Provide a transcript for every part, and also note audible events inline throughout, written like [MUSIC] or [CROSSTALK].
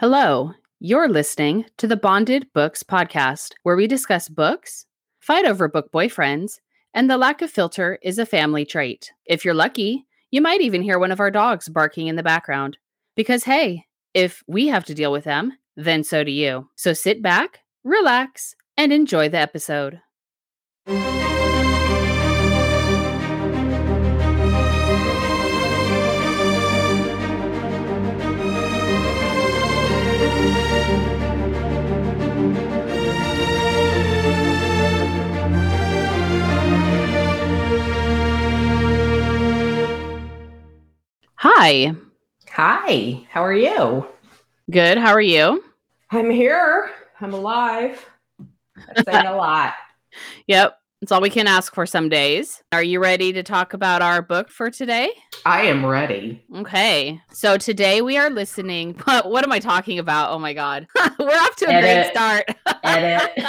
Hello, you're listening to the Bonded Books podcast, where we discuss books, fight over book boyfriends, and the lack of filter is a family trait. If you're lucky, you might even hear one of our dogs barking in the background. Because hey, if we have to deal with them, then so do you. So sit back, relax, and enjoy the episode. Hi. Hi, how are you? Good. How are you? I'm here. I'm alive. That's saying a [LAUGHS] lot. Yep. It's all we can ask for some days. Are you ready to talk about our book for today? I am ready. Okay. So today we are listening. [LAUGHS] What, what am I talking about? Oh my God. [LAUGHS] We're off to a great start. Edit.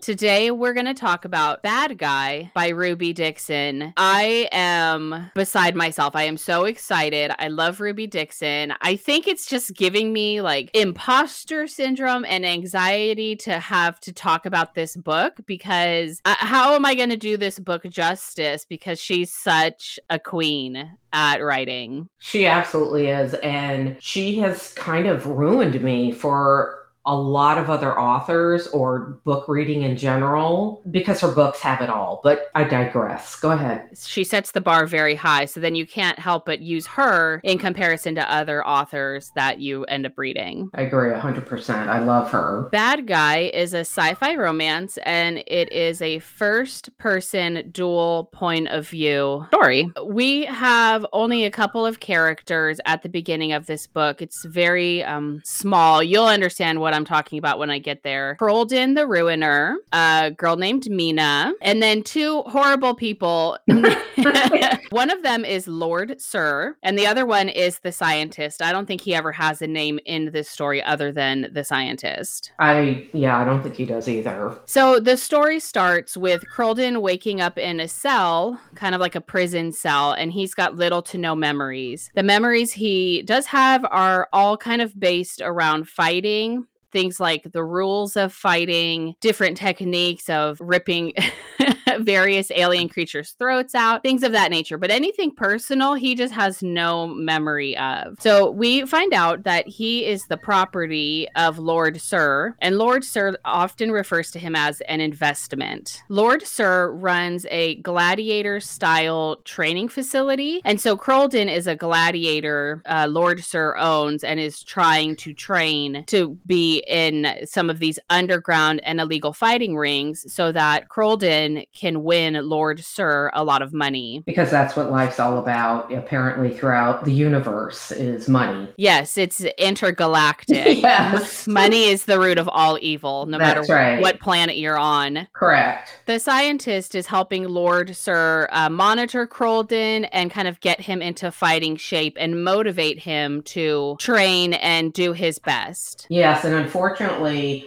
Today we're going to talk about Bad Guy by Ruby Dixon. I am beside myself. I am so excited. I love Ruby Dixon. I think it's just giving me like imposter syndrome and anxiety to have to talk about this book because uh, how am I going to do this book justice because she's such a queen at writing. she absolutely is. And she has kind of ruined me for a lot of other authors or book reading in general because her books have it all. But I digress. Go ahead. She sets the bar very high, so then you can't help but use her in comparison to other authors that you end up reading. I agree 100%. I love her. Bad Guy is a sci fi romance and it is a first person dual point of view story. We have only a couple of characters at the beginning of this book. It's very um, small. You'll understand what I'm talking about when I get there. Crolden the Ruiner, a girl named Mina, and then two horrible people. [LAUGHS] [LAUGHS] one of them is Lord Sir, and the other one is the scientist. I don't think he ever has a name in this story other than the scientist. I, yeah, I don't think he does either. So the story starts with Crolden waking up in a cell, kind of like a prison cell, and he's got little to no memories. The memories he does have are all kind of based around fighting. Things like the rules of fighting, different techniques of ripping [LAUGHS] various alien creatures' throats out, things of that nature. But anything personal, he just has no memory of. So we find out that he is the property of Lord Sir, and Lord Sir often refers to him as an investment. Lord Sir runs a gladiator style training facility. And so Crolden is a gladiator uh, Lord Sir owns and is trying to train to be in some of these underground and illegal fighting rings so that Crolden can win Lord Sir a lot of money. Because that's what life's all about, apparently, throughout the universe is money. Yes, it's intergalactic. [LAUGHS] yes. Money is the root of all evil, no That's matter right. what planet you're on. Correct. The scientist is helping Lord Sir uh, monitor Crolden and kind of get him into fighting shape and motivate him to train and do his best. Yes, and unfortunately,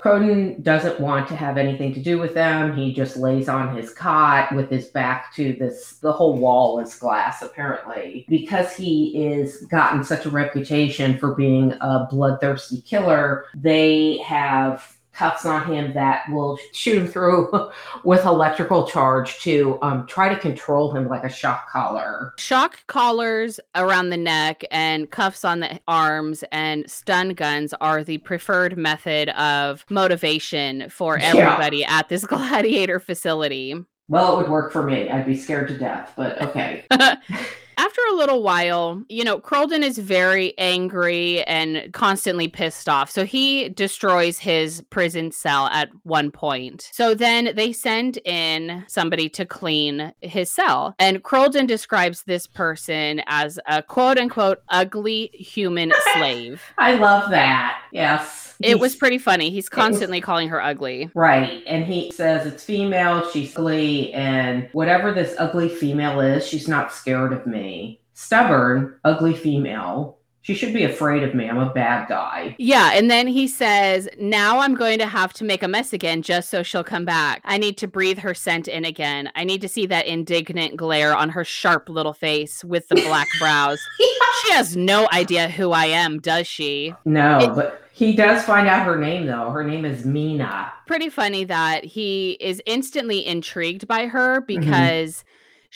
Crolden doesn't want to have anything to do with them. He just lays on his cot with his back to this. The whole wall is glass, apparently, because he is gotten such a reputation for being a bloodthirsty killer. They have cuffs on him that will shoot him through [LAUGHS] with electrical charge to um, try to control him like a shock collar. Shock collars around the neck and cuffs on the arms and stun guns are the preferred method of motivation for Yeah. everybody at this [LAUGHS] gladiator facility. Well, it would work for me. I'd be scared to death, but okay. [LAUGHS] After a little while, you know, Crolden is very angry and constantly pissed off. So he destroys his prison cell at one point. So then they send in somebody to clean his cell. And Crolden describes this person as a quote unquote ugly human [LAUGHS] slave. I love that. Yes. It was pretty funny. He's constantly calling her ugly. Right. And he says it's female, she's ugly, and whatever this ugly female is, she's not scared of me. Stubborn, ugly female. She should be afraid of me. I'm a bad guy. Yeah. And then he says, Now I'm going to have to make a mess again just so she'll come back. I need to breathe her scent in again. I need to see that indignant glare on her sharp little face with the black [LAUGHS] brows. She has no idea who I am, does she? No, it, but he does find out her name, though. Her name is Mina. Pretty funny that he is instantly intrigued by her mm-hmm. because.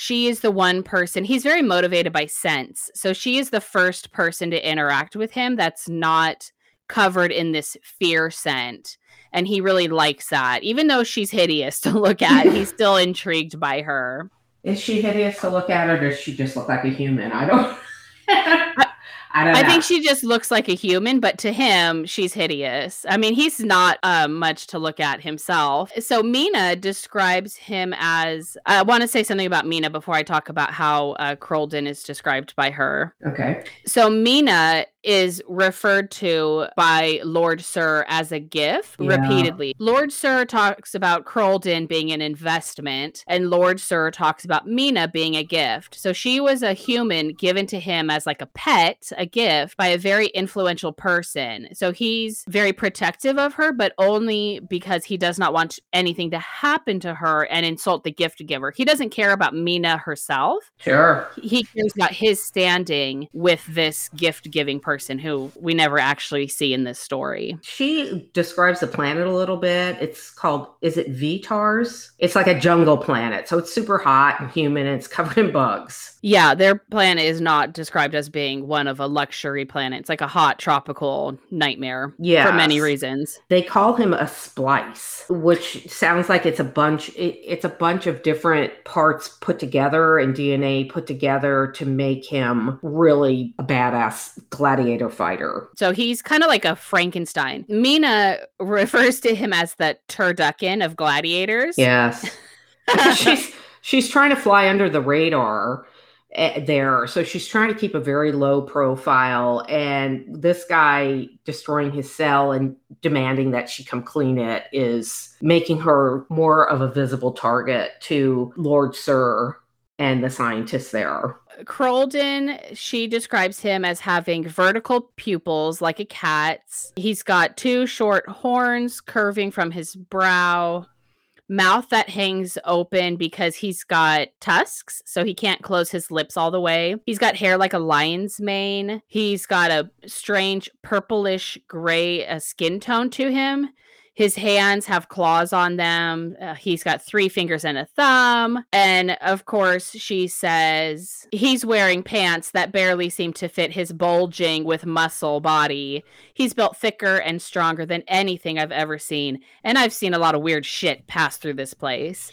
She is the one person he's very motivated by sense so she is the first person to interact with him that's not covered in this fear scent and he really likes that even though she's hideous [LAUGHS] to look at he's [LAUGHS] still intrigued by her. Is she hideous to look at or does she just look like a human? I don't [LAUGHS] I don't I think she just looks like a human, but to him, she's hideous. I mean, he's not um, much to look at himself. So Mina describes him as. I want to say something about Mina before I talk about how uh, Crolden is described by her. Okay. So Mina is referred to by Lord Sir as a gift yeah. repeatedly. Lord Sir talks about Crolden being an investment, and Lord Sir talks about Mina being a gift. So she was a human given to him as like a pet, a gift by a very influential person. So he's very protective of her, but only because he does not want anything to happen to her and insult the gift giver. He doesn't care about Mina herself. Sure. He cares about his standing with this gift giving person person who we never actually see in this story. She describes the planet a little bit. It's called, is it Vitars? It's like a jungle planet. So it's super hot and humid and it's [LAUGHS] covered in bugs. Yeah, their planet is not described as being one of a luxury planet. It's like a hot tropical nightmare yeah, for many reasons. They call him a splice, which sounds like it's a bunch it, it's a bunch of different parts put together and DNA put together to make him really a badass gladiator fighter. So he's kind of like a Frankenstein. Mina refers to him as the turducken of gladiators. Yes. [LAUGHS] she's she's trying to fly under the radar Eh, there. So she's trying to keep a very low profile. And this guy destroying his cell and demanding that she come clean it is making her more of a visible target to Lord Sir and the scientists there. Crolden, she describes him as having vertical pupils like a cat's. He's got two short horns curving from his brow mouth that hangs open because he's got tusks, so he can't close his lips all the way. He's got hair like a lion's mane. He's got a strange purplish gray uh, skin tone to him. His hands have claws on them. Uh, he's got three fingers and a thumb. And of course, she says he's wearing pants that barely seem to fit his bulging with muscle body. He's built thicker and stronger than anything I've ever seen. And I've seen a lot of weird shit pass through this place.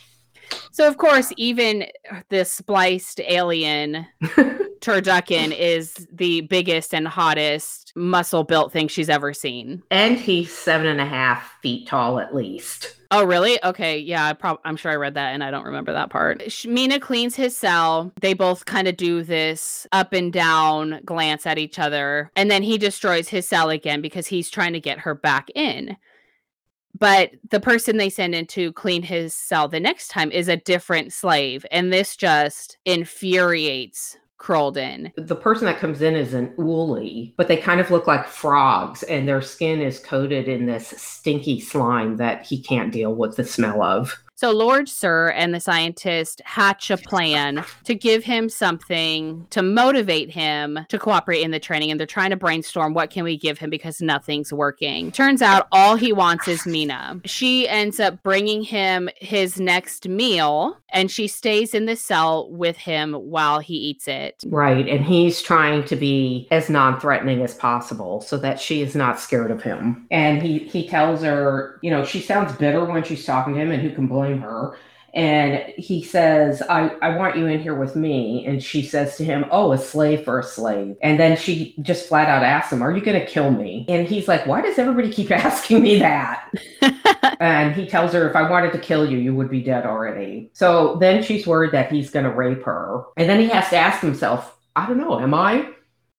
So, of course, even the spliced alien [LAUGHS] turducken is the biggest and hottest muscle built thing she's ever seen. And he's seven and a half feet tall at least. Oh, really? Okay. Yeah, I prob- I'm sure I read that and I don't remember that part. Mina cleans his cell. They both kind of do this up and down glance at each other. And then he destroys his cell again because he's trying to get her back in. But the person they send in to clean his cell the next time is a different slave. And this just infuriates Crolden. The person that comes in is an uli, but they kind of look like frogs, and their skin is coated in this stinky slime that he can't deal with the smell of. So Lord Sir and the scientist hatch a plan to give him something to motivate him to cooperate in the training and they're trying to brainstorm what can we give him because nothing's working. Turns out all he wants is Mina. She ends up bringing him his next meal and she stays in the cell with him while he eats it. Right, and he's trying to be as non-threatening as possible so that she is not scared of him. And he he tells her, you know, she sounds bitter when she's talking to him and who can blame her. And he says, I, I want you in here with me. And she says to him, Oh, a slave for a slave. And then she just flat out asks him, Are you going to kill me? And he's like, Why does everybody keep [LAUGHS] asking me that? [LAUGHS] and he tells her, If I wanted to kill you, you would be dead already. So then she's worried that he's going to rape her. And then he has to ask himself, I don't know, am I?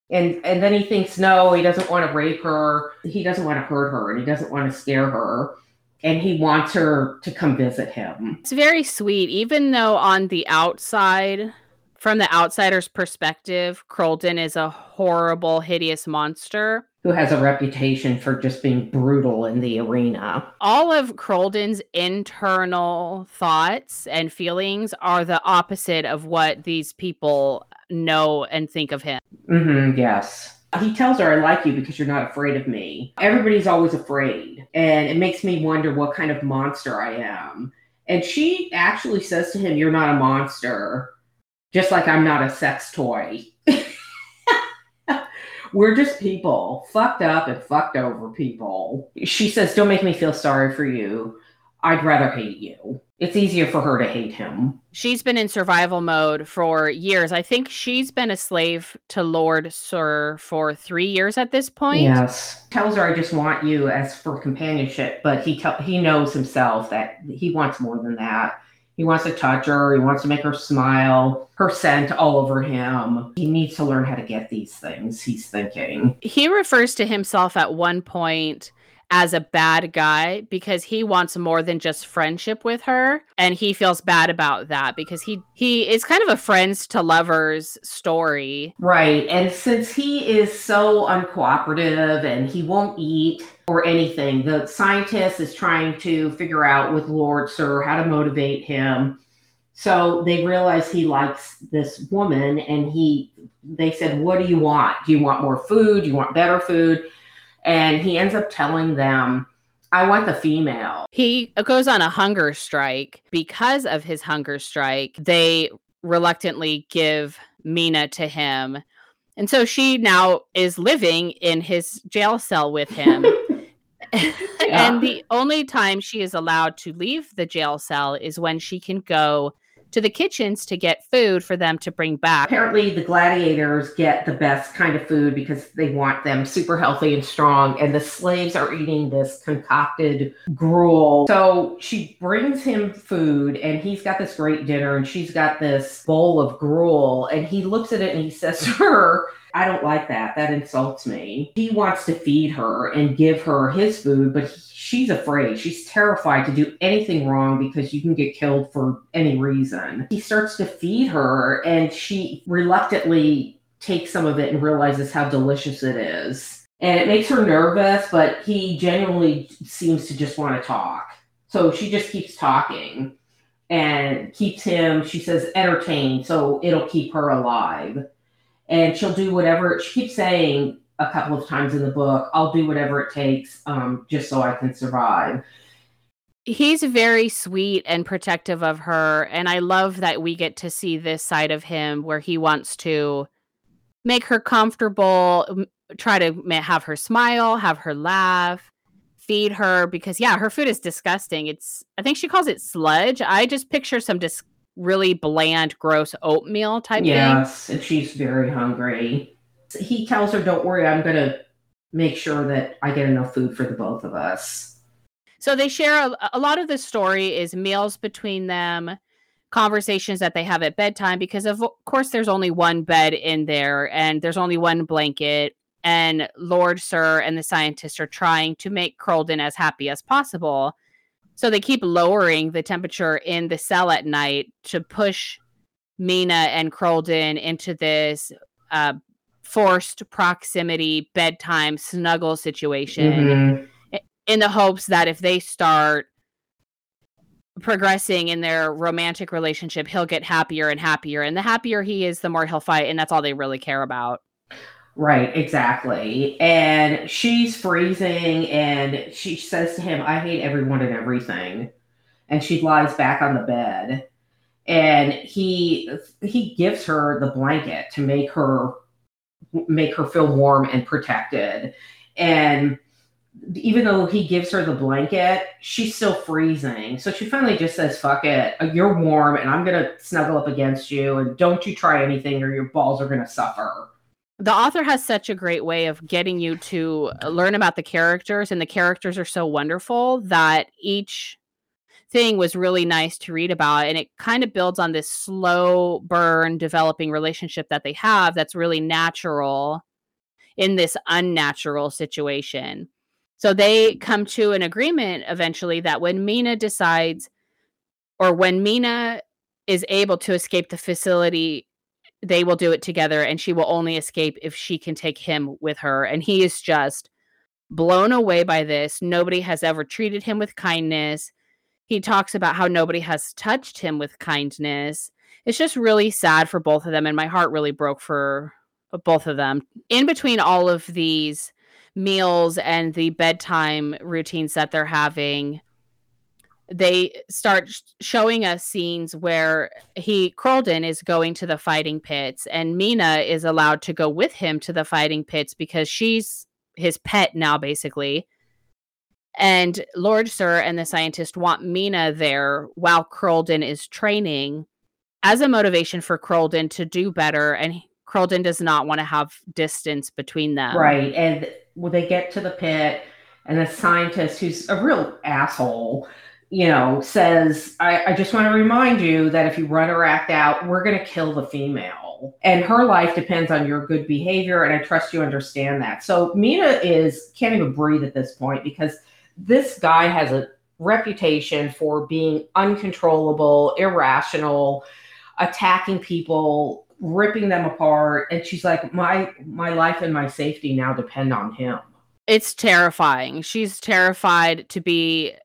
And and then he thinks, no, he doesn't want to rape her. He doesn't want to hurt her, and he doesn't want to scare her and he wants her to come visit him. It's very sweet, even though on the outside, from the outsider's perspective, Crolden is a horrible, hideous monster who has a reputation for just being brutal in the arena. All of Crolden's internal thoughts and feelings are the opposite of what these people know and think of him. Mm-hmm, yes. He tells her, I like you because you're not afraid of me. Everybody's always afraid. And it makes me wonder what kind of monster I am. And she actually says to him, You're not a monster, just like I'm not a sex toy. [LAUGHS] We're just people, fucked up and fucked over people. She says, Don't make me feel sorry for you. I'd rather hate you. It's easier for her to hate him. She's been in survival mode for years. I think she's been a slave to Lord Sir for three years at this point. Yes. Tells her, I just want you as for companionship, but he, te- he knows himself that he wants more than that. He wants to touch her. He wants to make her smile. Her scent all over him. He needs to learn how to get these things, he's thinking. He refers to himself at one point as a bad guy because he wants more than just friendship with her and he feels bad about that because he he is kind of a friends to lovers story. Right and since he is so uncooperative and he won't eat or anything the scientist is trying to figure out with lord sir how to motivate him. So they realize he likes this woman and he they said what do you want? Do you want more food? Do you want better food and he ends up telling them I want the female. He goes on a hunger strike. Because of his hunger strike, they reluctantly give Mina to him. And so she now is living in his jail cell with him. yeah. [LAUGHS] [LAUGHS] and the only time she is allowed to leave the jail cell is when she can go to the kitchens to get food for them to bring back. Apparently, the gladiators get the best kind of food because they want them super healthy and strong, and the slaves are eating this concocted gruel. So she brings him food, and he's got this great dinner, and she's got this bowl of gruel, and he looks at it and he says to her, I don't like that. That insults me. He wants to feed her and give her his food, but she's afraid. She's terrified to do anything wrong because you can get killed for any reason. He starts to feed her and she reluctantly takes some of it and realizes how delicious it is. And it makes her nervous, but he genuinely seems to just want to talk. So she just keeps talking and keeps him, she says, entertained. So it'll keep her alive and she'll do whatever she keeps saying a couple of times in the book i'll do whatever it takes um, just so i can survive. He's very sweet and protective of her and i love that we get to see this side of him where he wants to make her comfortable try to have her smile have her laugh feed her because yeah her food is disgusting. It's i think she calls it sludge. I just picture some dis- really bland, gross oatmeal type yes, thing. and she's very hungry. He tells her, Don't worry, I'm going to make sure that I get enough food for the both of us. So they share a, a lot of the story is meals between them, conversations that they have at bedtime, because of course there's only one bed in there and there's only one blanket. And Lord Sir and the scientists are trying to make Crolden as happy as possible. So they keep lowering the temperature in the cell at night to push Mina and Crolden into this uh, forced proximity bedtime snuggle situation mm-hmm. in the hopes that if they start progressing in their romantic relationship, he'll get happier and happier. And the happier he is, the more he'll fight. And that's all they really care about. Right, exactly. And she's freezing and she says to him, I hate everyone and everything. And she lies back on the bed. And he he gives her the blanket to make her make her feel warm and protected. And even though he gives her the blanket, she's still freezing. So she finally just says, Fuck it. Uh, you're warm and I'm to snuggle up against you. And don't you try anything or your balls are to suffer the author has such a great way of getting you to learn about the characters and the characters are so wonderful that each thing was really nice to read about and it kind of builds on this slow burn developing relationship that they have that's really natural in this unnatural situation. So they come to an agreement eventually that when mina decides or when mina is able to escape the facility they will do it together and she will only escape if she can take him with her and he is just blown away by this. Nobody has ever treated him with kindness. He talks about how nobody has touched him with kindness. It's just really sad for both of them and my heart really broke for both of them. In between all of these meals and the bedtime routines that they're having they start showing us scenes where he Crolden is going to the fighting pits and Mina is allowed to go with him to the fighting pits because she's his pet now basically. And Lord Sir and the scientist want Mina there while Crolden is training as a motivation for Crolden to do better and Crolden does not want to have distance between them. Right. And when they get to the pit and the scientist who's a real asshole you know, says, I, I just want to remind you that if you run or act out, we're going to kill the female. And her life depends on your good behavior. And I trust you understand that. So Mina is can't even breathe at this point because this guy has a reputation for being uncontrollable, irrational, attacking people, ripping them apart. And she's like, My my life and my safety now depend on him. It's terrifying. She's terrified to be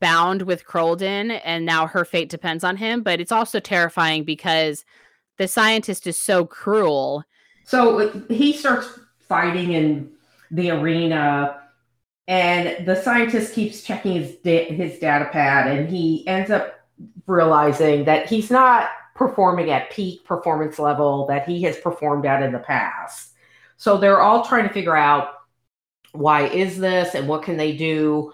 bound with Crolden and now her fate depends on him, but it's also terrifying because the scientist is so cruel. So he starts fighting in the arena and the scientist keeps checking his da- his data pad and he ends up realizing that he's not performing at peak performance level that he has performed at in the past. So they're all trying to figure out why is this and what can they do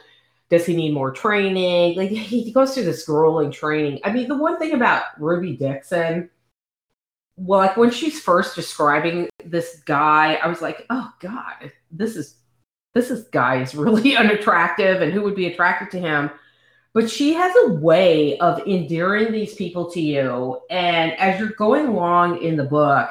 does he need more training? Like [LAUGHS] he goes through this grueling training. I mean, the one thing about Ruby Dixon, well, like when she's first describing this guy, I was like, oh God, this is this is guy is really [LAUGHS] unattractive and who would be attracted to him. But she has a way of endearing these people to you. And as you're going along in the book,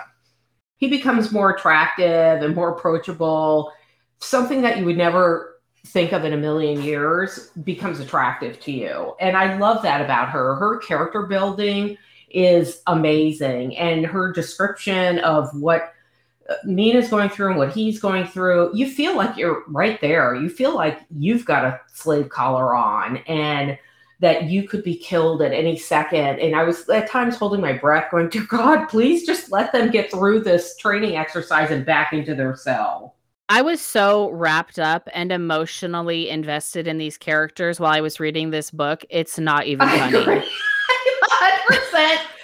he becomes more attractive and more approachable, something that you would never think of in a million years becomes attractive to you. And I love that about her. Her character building is amazing. And her description of what uh, Mina's going through and what he's going through, you feel like you're right there. You feel like you've got a slave collar on and that you could be killed at any second. And I was at times holding my breath, going, Dear God, please just let them get through this training exercise and back into their cell. I was so wrapped up and emotionally invested in these characters while I was reading this book. It's not even funny. 100%.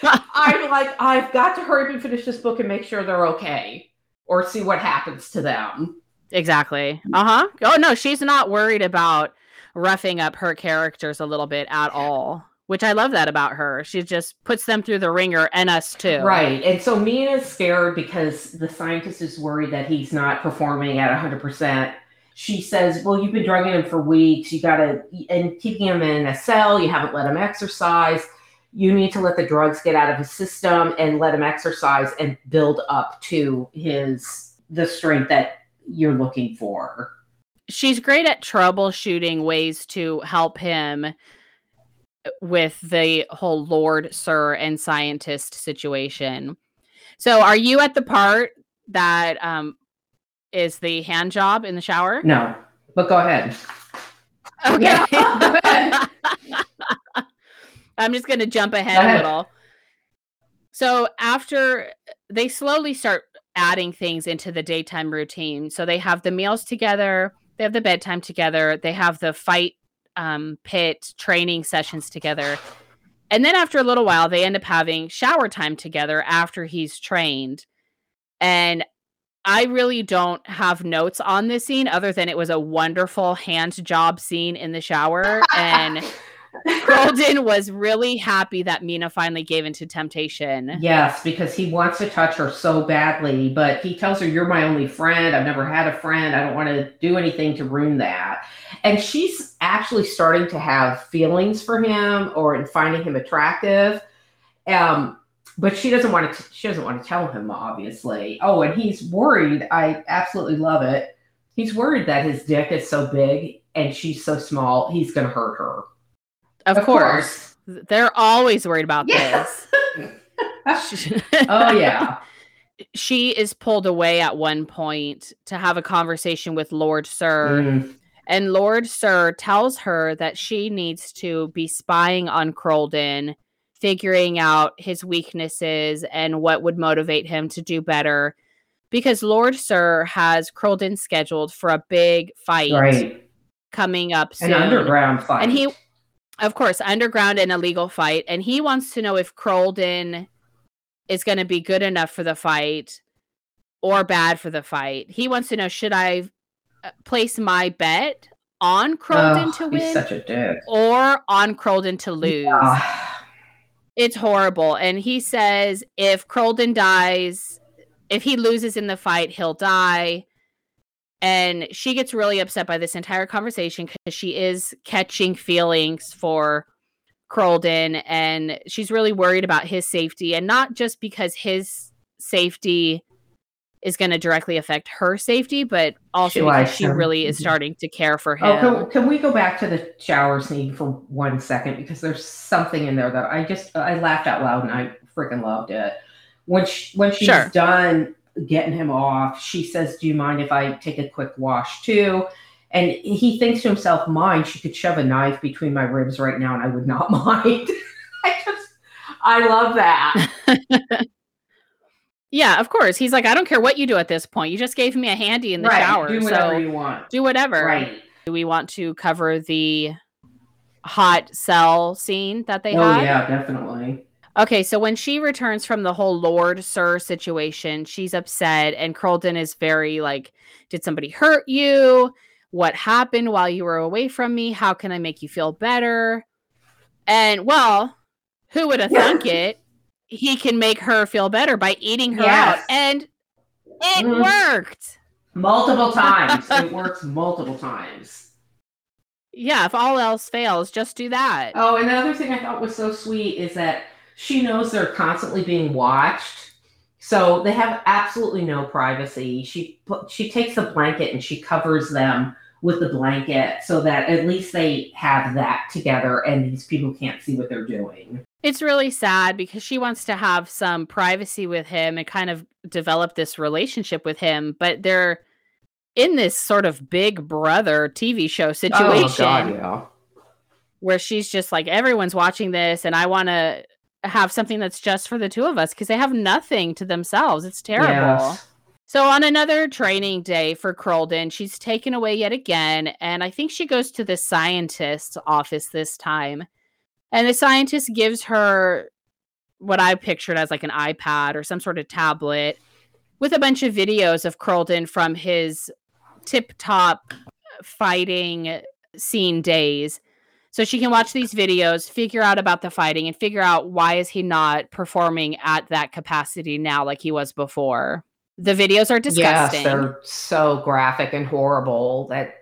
[LAUGHS] I'm like, I've got to hurry up and finish this book and make sure they're okay or see what happens to them. Exactly. Uh huh. Oh, no, she's not worried about roughing up her characters a little bit at all which I love that about her. She just puts them through the ringer and us too. Right. And so Mina's scared because the scientist is worried that he's not performing at 100%. She says, Well, you've been drugging him for weeks. You got to, and keeping him in a cell. You haven't let him exercise. You need to let the drugs get out of his system and let him exercise and build up to his, the strength that you're looking for. She's great at troubleshooting ways to help him with the whole Lord, Sir, and scientist situation. So, are you at the part that um, is the hand job in the shower? No, but go ahead. Okay. [LAUGHS] I'm just going to jump ahead, ahead a little. So, after they slowly start adding things into the daytime routine, so they have the meals together, they have the bedtime together, they have the fight um, pit training sessions together. And then after a little while, they end up having shower time together after he's trained. And I really don't have notes on this scene other than it was a wonderful hand job scene in the shower. and [LAUGHS] Crolden was really happy that Mina finally gave into temptation. Yes, because he wants to touch her so badly, but he tells her, You're my only friend. I've never had a friend. I don't want to do anything to ruin that. And she's actually starting to have feelings for him or in finding him attractive. Um, but she doesn't want to she doesn't want to tell him obviously oh and he's worried i absolutely love it he's worried that his dick is so big and she's so small he's going to hurt her of, of course. course. They're always worried about this. [LAUGHS] oh yeah. [LAUGHS] she is pulled away at one point to have a conversation with Lord Sir. Mm. And Lord Sir tells her that she needs to be spying on Crolden, figuring out his weaknesses and what would motivate him to do better. Because Lord Sir has Crolden scheduled for a big fight Right. coming up soon. An underground fight. And he, of course, underground and illegal fight. And he wants to know if Crolden is going to be good enough for the fight or bad for the fight. He wants to know should I uh, place my bet on Crolden Ugh, to win a or on Crolden to lose? Yeah. It's horrible. And he says if Crolden dies, if he loses in the fight, he'll die. And she gets really upset by this entire conversation because she is catching feelings for Crolden and she's really worried about his safety. And not just because his safety is going to directly affect her safety, but also She because she him. really is mm-hmm. starting to care for him. Oh, can, can we go back to the shower scene for one second? Because there's something in there that I just I laughed out loud and I freaking loved it. When she, when she's Sure. done getting him off, she says, "Do you mind if I take a quick wash too?" And he thinks to himself, "Mind, she could shove a knife between my ribs right now, and I would not [LAUGHS] mind." I just I love that. [LAUGHS] yeah, of course. He's like, I don't care what you do at this point. You just gave me a handy in the right, shower. do whatever so you want. do whatever. Right. Do we want to cover the hot cell scene that they oh had? yeah, definitely. Okay, so when she returns from the whole Lord Sir situation, she's upset, and Crolden is very like, Did somebody hurt you? What happened while you were away from me? How can I make you feel better? And well, who would have thunk [LAUGHS] it? He can make her feel better by eating her Yes. out. And it Mhm. worked. Multiple [LAUGHS] times. it works multiple times. Yeah, if all else fails, just do that. Oh, and the other thing I thought was so sweet is that she knows they're constantly being watched. So they have absolutely no privacy. She she takes a blanket and she covers them with the blanket so that at least they have that together and these people can't see what they're doing. It's really sad because she wants to have some privacy with him and kind of develop this relationship with him, but they're in this sort of big brother TV show oh, situation Oh, yeah. where she's just like, everyone's watching this and I want to have something that's just for the two of us because they have nothing to themselves. It's terrible. Yes. So on another training day for Crolden, she's taken away yet again, and I think she goes to the scientist's office this time. And the scientist gives her what I pictured as like an iPad or some sort of tablet with a bunch of videos of Crolden from his tip top fighting scene days. So she can watch these videos, figure out about the fighting, and figure out why is he not performing at that capacity now like he was before. The videos are disgusting. Yes, they're so graphic and horrible that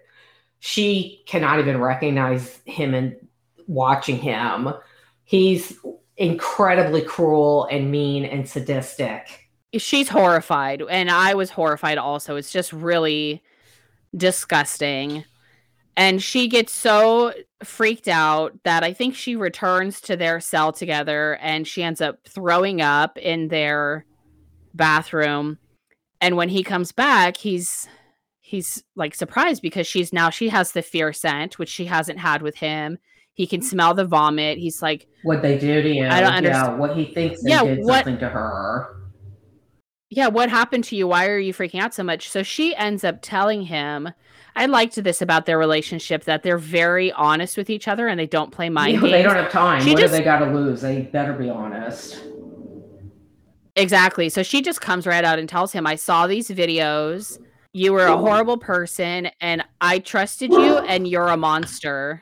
she cannot even recognize him and watching him. He's incredibly cruel and mean and sadistic. She's horrified, and I was horrified also. It's just really disgusting. And she gets so freaked out that I think she returns to their cell together and she ends up throwing up in their bathroom. And when he comes back, he's he's like surprised because she's now she has the fear scent, which she hasn't had with him. He can smell the vomit. He's like, What they do to you. I don't Yeah, understand. what he thinks they Yeah, did what- something to her. yeah, what happened to you? Why are you freaking out so much? So she ends up telling him. I liked this about their relationship that they're very honest with each other and they don't play mind Yeah, games. they don't have time. She what just- do they got to lose? They better be honest. Exactly. So she just comes right out and tells him, I saw these videos. You were a horrible person and I trusted you [GASPS] and you're a monster.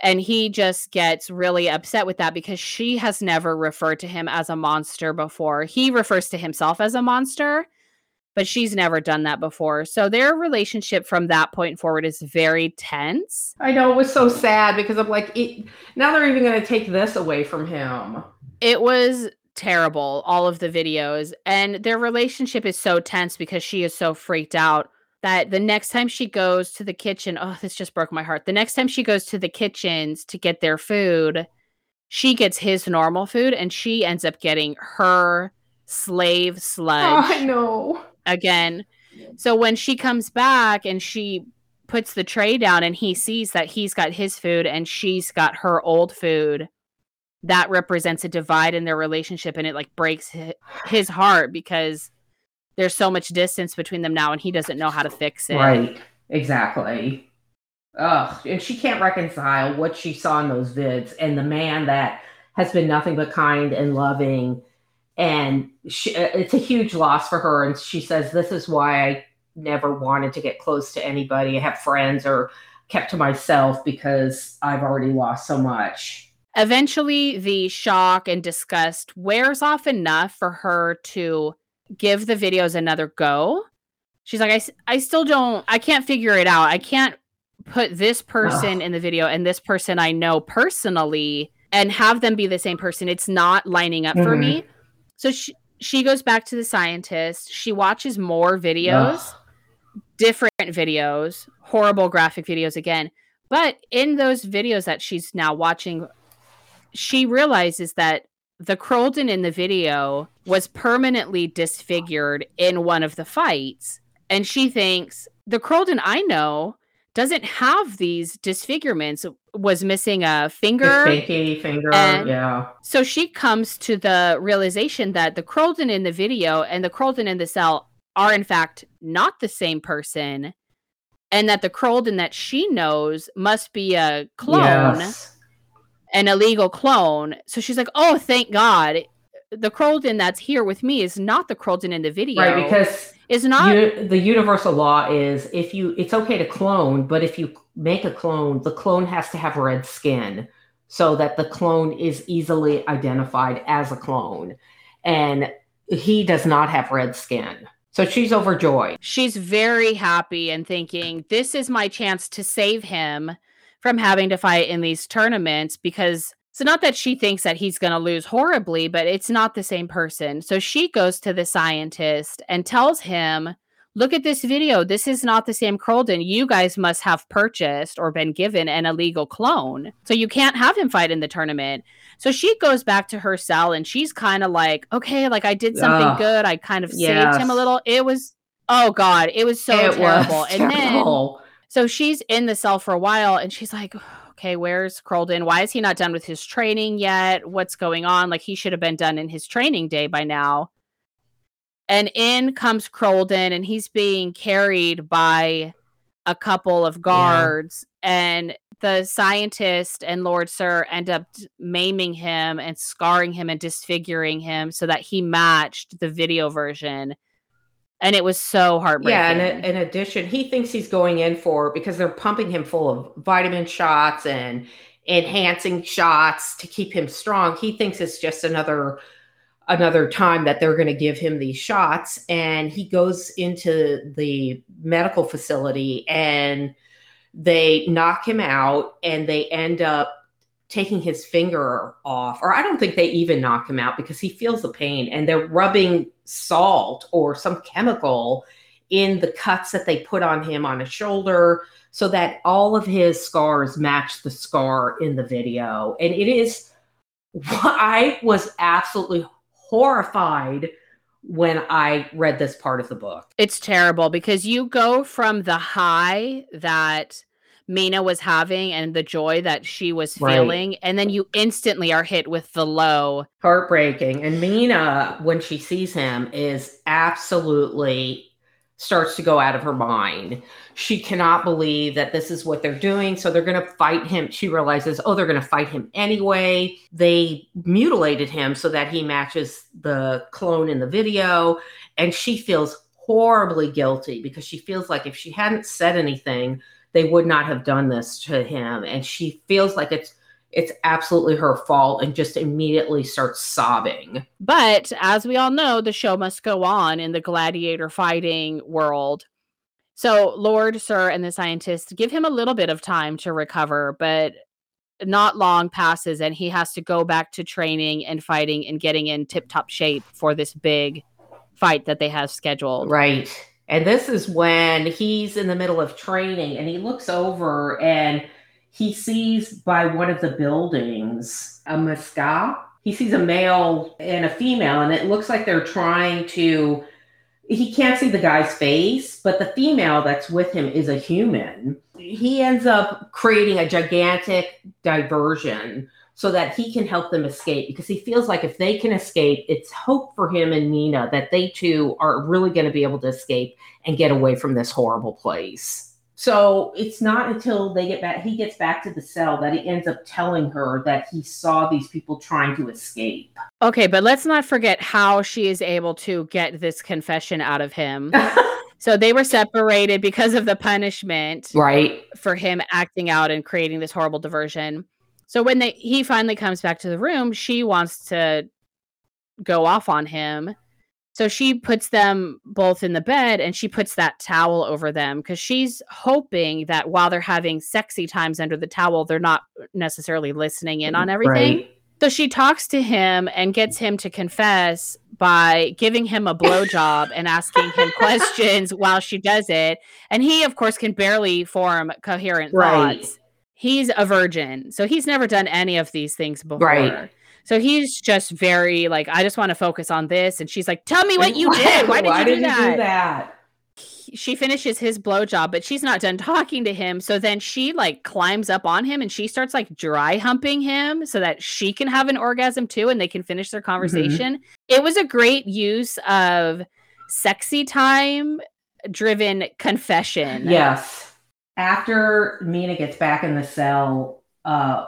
And he just gets really upset with that because she has never referred to him as a monster before. He refers to himself as a monster, but she's never done that before. So their relationship from that point forward is very tense. I know it was so sad because I'm like, it, now they're even going to take this away from him. It was terrible, all of the videos. And their relationship is so tense because she is so freaked out that the next time she goes to the kitchen, oh, this just broke my heart. The next time she goes to the kitchens to get their food, she gets his normal food and she ends up getting her slave sludge. [LAUGHS] Oh, I know. Again. So when she comes back and she puts the tray down and he sees that he's got his food and she's got her old food, that represents a divide in their relationship and it like breaks his heart because there's so much distance between them now and he doesn't know how to fix it. Right. Exactly. Ugh, and she can't reconcile what she saw in those vids and the man that has been nothing but kind and loving. And she, uh, it's a huge loss for her. And she says, This is why I never wanted to get close to anybody, I have friends, or kept to myself because I've already lost so much. Eventually, the shock and disgust wears off enough for her to give the videos another go. She's like, I, I still don't, I can't figure it out. I can't put this person Ugh. in the video and this person I know personally and have them be the same person. It's not lining up mm-hmm. for me. So she she goes back to the scientist. She watches more videos, Ugh. different videos, horrible graphic videos again. But in those videos that she's now watching, she realizes that the Crolden in the video was permanently disfigured in one of the fights. And she thinks the Crolden I know doesn't have these disfigurements was missing a finger shaky finger yeah. so she comes to the realization that the Crolden in the video and the Crolden in the cell are in fact not the same person and that the Crolden that she knows must be a clone yes. an illegal clone. So she's like oh thank god. The Crolden that's here with me is not the Crolden in the video. Right because is not you, the universal law is if you it's okay to clone but if you make a clone the clone has to have red skin so that the clone is easily identified as a clone. And he does not have red skin. So she's overjoyed. She's very happy and thinking this is my chance to save him from having to fight in these tournaments because so not that she thinks that he's going to lose horribly, but it's not the same person. So she goes to the scientist and tells him, "Look at this video. This is not the same Crolden. You guys must have purchased or been given an illegal clone. So you can't have him fight in the tournament." So she goes back to her cell and she's kind of like, "Okay, like I did something Ugh. good. I kind of yes. saved him a little." It was oh god, it was so it terrible. Was and then so she's in the cell for a while and she's like okay, where's Crolden? Why is he not done with his training yet? What's going on? Like he should have been done in his training day by now. And in comes Crolden, and he's being carried by a couple of guards. Yeah. And the scientist and Lord Sir end up maiming him and scarring him and disfiguring him so that he matched the video version and it was so heartbreaking. Yeah, and in addition, he thinks he's going in for because they're pumping him full of vitamin shots and enhancing shots to keep him strong. He thinks it's just another another time that they're going to give him these shots and he goes into the medical facility and they knock him out and they end up taking his finger off, or I don't think they even knock him out because he feels the pain and they're rubbing salt or some chemical in the cuts that they put on him on his shoulder so that all of his scars match the scar in the video. And it is, [LAUGHS] I was absolutely horrified when I read this part of the book. It's terrible because you go from the high that Mina was having and the joy that she was right. feeling. And then you instantly are hit with the low. Heartbreaking. And Mina, when she sees him, is absolutely starts to go out of her mind. She cannot believe that this is what they're doing. So they're going to fight him. She realizes, oh, they're going to fight him anyway. They mutilated him so that he matches the clone in the video. And she feels horribly guilty because she feels like if she hadn't said anything, they would not have done this to him and she feels like it's it's absolutely her fault and just immediately starts sobbing. But as we all know, the show must go on in the gladiator fighting world. So Lord, Sir, and the scientist give him a little bit of time to recover, but not long passes and he has to go back to training and fighting and getting in tip top shape for this big fight that they have scheduled. Right. And this is when he's in the middle of training and he looks over and he sees by one of the buildings a Mescal. he sees a male and a female, and it looks like they're trying to. He can't see the guy's face, but the female that's with him is a human. He ends up creating a gigantic diversion so that he can help them escape because he feels like if they can escape, it's hope for him and Nina that they too are really going to be able to escape and get away from this horrible place. So it's not until they get back, he gets back to the cell that he ends up telling her that he saw these people trying to escape. Okay, but let's not forget how she is able to get this confession out of him. [LAUGHS] so they were separated because of the punishment, right? For him acting out and creating this horrible diversion. So when they he finally comes back to the room, she wants to go off on him. So she puts them both in the bed and she puts that towel over them because she's hoping that while they're having sexy times under the towel, they're not necessarily listening in on everything. Right. So she talks to him and gets him to confess by giving him a blowjob and asking him [LAUGHS] questions while she does it. And he, of course, can barely form coherent right. thoughts he's a virgin. So he's never done any of these things before. Right. So he's just very like, I just want to focus on this. And she's like, Tell me what you did. [LAUGHS] Why did, Why you, do, did that? you do that? She finishes his blowjob, but she's not done talking to him. So then she like climbs up on him and she starts like dry humping him so that she can have an orgasm too and they can finish their mm-hmm. conversation. Mm-hmm. It was a great use of sexy time driven confession. Yes after Mina gets back in the cell uh,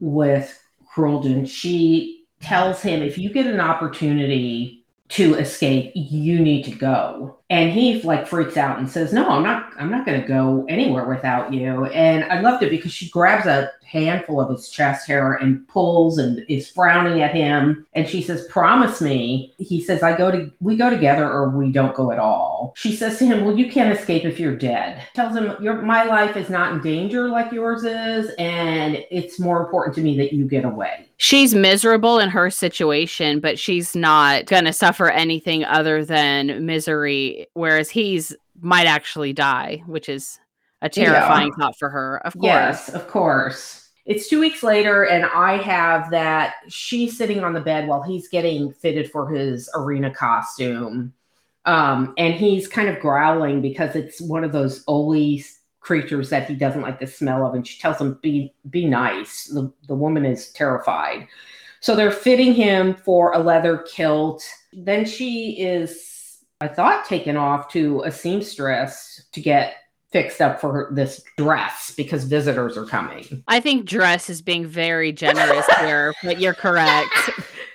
with Crolden, she tells him if you get an opportunity to escape, you need to go. And he like freaks out and says, "No, I'm not. I'm not going to go anywhere without you." And I loved it because she grabs a handful of his chest hair and pulls and is frowning at him. And she says, "Promise me." He says, "I go to. We go together, or we don't go at all." She says to him, "Well, you can't escape if you're dead." Tells him, "Your my life is not in danger like yours is, and it's more important to me that you get away." She's miserable in her situation, but she's not going to suffer anything other than misery whereas he's might actually die, which is a terrifying yeah. thought for her. Of course. Yes, of course. It's two weeks later, and I have that she's sitting on the bed while he's getting fitted for his arena costume. Um, and he's kind of growling because it's one of those Oli creatures that he doesn't like the smell of. And she tells him, be, be nice. The, the woman is terrified. So they're fitting him for a leather kilt. Then she is I thought taken off to a seamstress to get fixed up for this dress because visitors are coming. I think dress is being very generous [LAUGHS] here, but you're correct.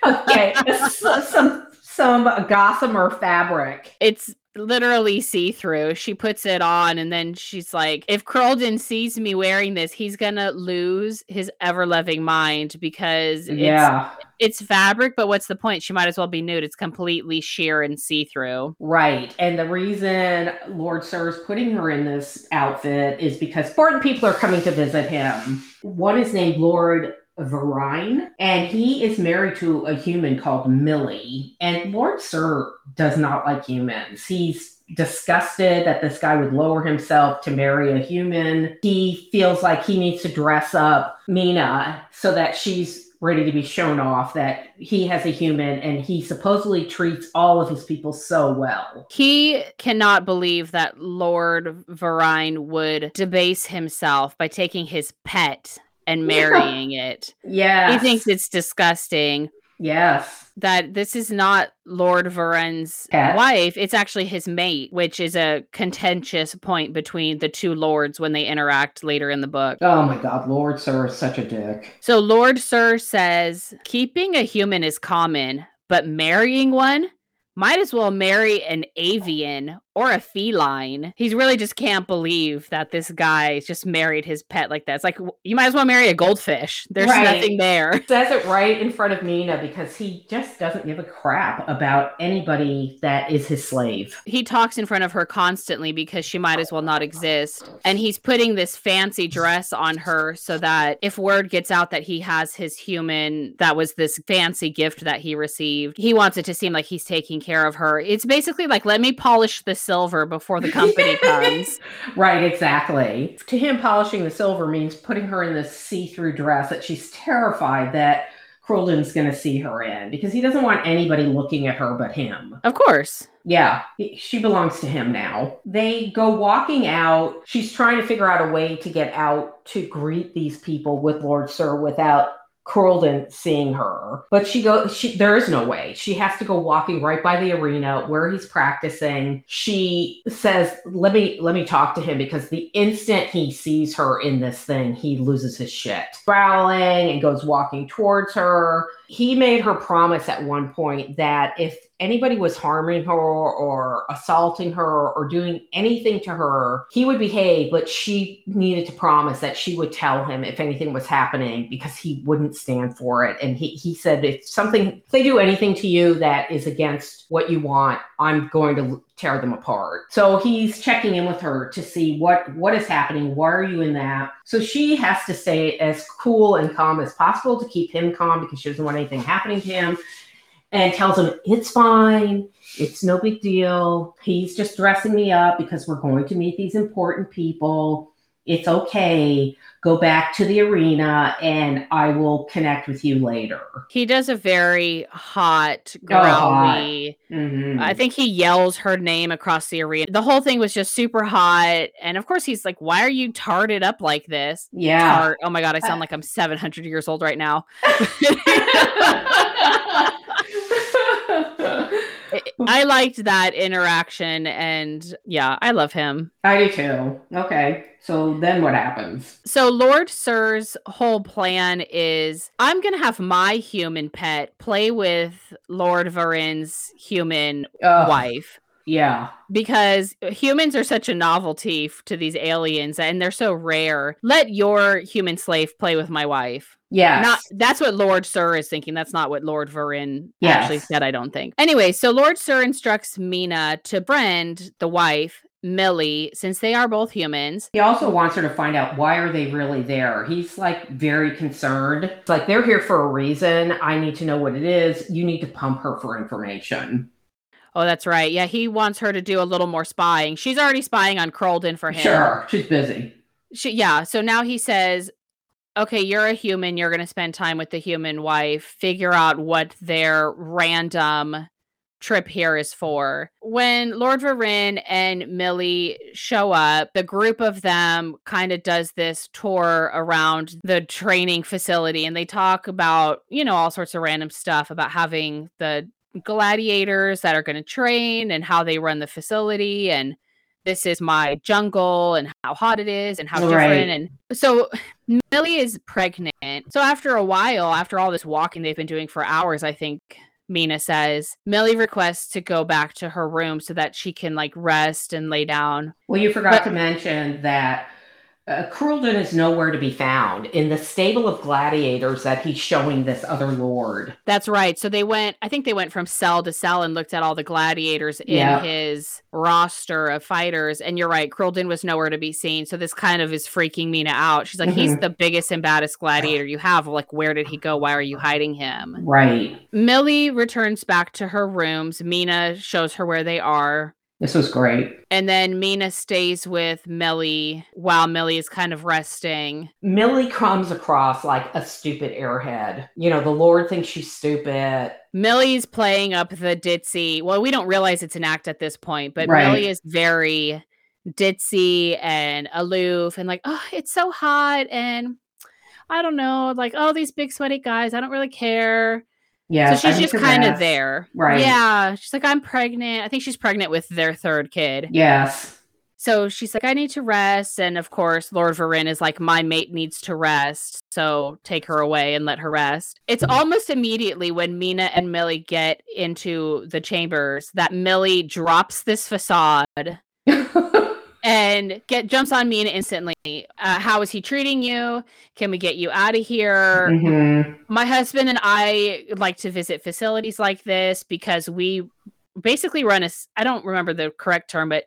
okay, [LAUGHS] some some gossamer fabric. It's literally see through. She puts it on and then she's like, if Crolden sees me wearing this, he's gonna lose his ever loving mind because yeah. it's fabric, but what's the point? She might as well be nude. It's completely sheer and see through. Right. And the reason Lord Sir is putting her in this outfit is because important people are coming to visit him. One is named Lord Varin, and he is married to a human called Millie. And Lord Sir does not like humans. He's disgusted that this guy would lower himself to marry a human. He feels like he needs to dress up Mina so that she's ready to be shown off that he has a human and he supposedly treats all of his people so well. He cannot believe that Lord Varin would debase himself by taking his pet and [LAUGHS] marrying it. Yeah. He thinks it's disgusting. Yes. That this is not Lord Varin's wife. It's actually his mate, which is a contentious point between the two lords when they interact later in the book. Oh my god, Lord Sir is such a dick. So Lord Sir says keeping a human is common, but marrying one might as well marry an avian or a feline. He really just can't believe that this guy just married his pet like that. It's like you might as well marry a goldfish. There's right. nothing there. Says it right in front of Mina because he just doesn't give a crap about anybody that is his slave. He talks in front of her constantly because she might as well not exist. And he's putting this fancy dress on her so that if word gets out that he has his human that was this fancy gift that he received, he wants it to seem like he's taking care of her. It's basically like let me polish the silver before the [LAUGHS] company comes. right, exactly. To him, polishing the silver means putting her in this see through dress that she's terrified that Crolden's going to see her in because he doesn't want anybody looking at her but him. Of course. Yeah, she belongs to him now. They go walking out. She's trying to figure out a way to get out to greet these people with Lord Sir without Crolden seeing her. But she goes, she there is no way. She has to go walking right by the arena where he's practicing. She says, Let me let me talk to him because the instant he sees her in this thing, he loses his shit. Growling and goes walking towards her. He made her promise at one point that if anybody was harming her or assaulting her or doing anything to her, he would behave, but she needed to promise that she would tell him if anything was happening because he wouldn't stand for it. And he, he said, if something, if they do anything to you that is against what you want, I'm going to tear them apart. So he's checking in with her to see what what is happening. Why are you in that? So she has to stay as cool and calm as possible to keep him calm because she doesn't want anything happening to him and tells him it's fine. It's no big deal. He's just dressing me up because we're going to meet these important people. It's okay. Go back to the arena and I will connect with you later. He does a very hot, growly. Oh, mm-hmm. I think he yells her name across the arena. The whole thing was just super hot. And of course, he's like, Why are you tarted up like this? Yeah. Tart. Oh my God, I sound like I'm 700 years old right now. [LAUGHS] [LAUGHS] [LAUGHS] I liked that interaction and yeah, I love him. I do too. Okay. So then what happens? So Lord Sir's whole plan is I'm going to have my human pet play with Lord Varin's human Ugh. wife. Yeah. Because humans are such a novelty to these aliens and they're so rare. Let your human slave play with my wife. Yeah. Not that's what Lord Sir is thinking. That's not what Lord Varin yes. actually said, I don't think. Anyway, so Lord Sir instructs Mina to Brend, the wife, Millie, since they are both humans. He also wants her to find out why are they really there. He's like very concerned. It's like they're here for a reason. I need to know what it is. You need to pump her for information. Oh, that's right. Yeah, he wants her to do a little more spying. She's already spying on Crolden for him. Sure, she's busy. She, yeah, so now he says, okay, you're a human. You're going to spend time with the human wife, figure out what their random trip here is for. When Lord Varin and Millie show up, the group of them kind of does this tour around the training facility and they talk about, you know, all sorts of random stuff about having the gladiators that are going to train and how they run the facility and this is my jungle and how hot it is and how right. different and so Millie is pregnant. So after a while, after all this walking they've been doing for hours, I think Mina says Millie requests to go back to her room so that she can like rest and lay down. Well, you forgot but, to mention that uh, Crolden is nowhere to be found in the stable of gladiators that he's showing this other lord. That's right. So they went, I think they went from cell to cell and looked at all the gladiators in yeah. his roster of fighters. And you're right, Crolden was nowhere to be seen. So this kind of is freaking Mina out. She's like, mm-hmm. he's the biggest and baddest gladiator you have. Like, where did he go? Why are you hiding him? Right. Millie returns back to her rooms. Mina shows her where they are. This was great. And then Mina stays with Millie while Millie is kind of resting. Millie comes across like a stupid airhead. You know, the Lord thinks she's stupid. Millie's playing up the ditzy. Well, we don't realize it's an act at this point, but right. Millie is very ditzy and aloof and like, oh, it's so hot. And I don't know, like, oh, these big sweaty guys, I don't really care. Yeah. So she's just kind of there. Right. Yeah. She's like, I'm pregnant. I think she's pregnant with their third kid. Yes. So she's like, I need to rest. And of course, Lord Varin is like, my mate needs to rest. So take her away and let her rest. It's mm-hmm. almost immediately when Mina and Millie get into the chambers that Millie drops this facade [LAUGHS] and get jumps on me instantly. Uh, how is he treating you? Can we get you out of here? Mm-hmm. My husband and I like to visit facilities like this because we basically run a. I don't remember the correct term, but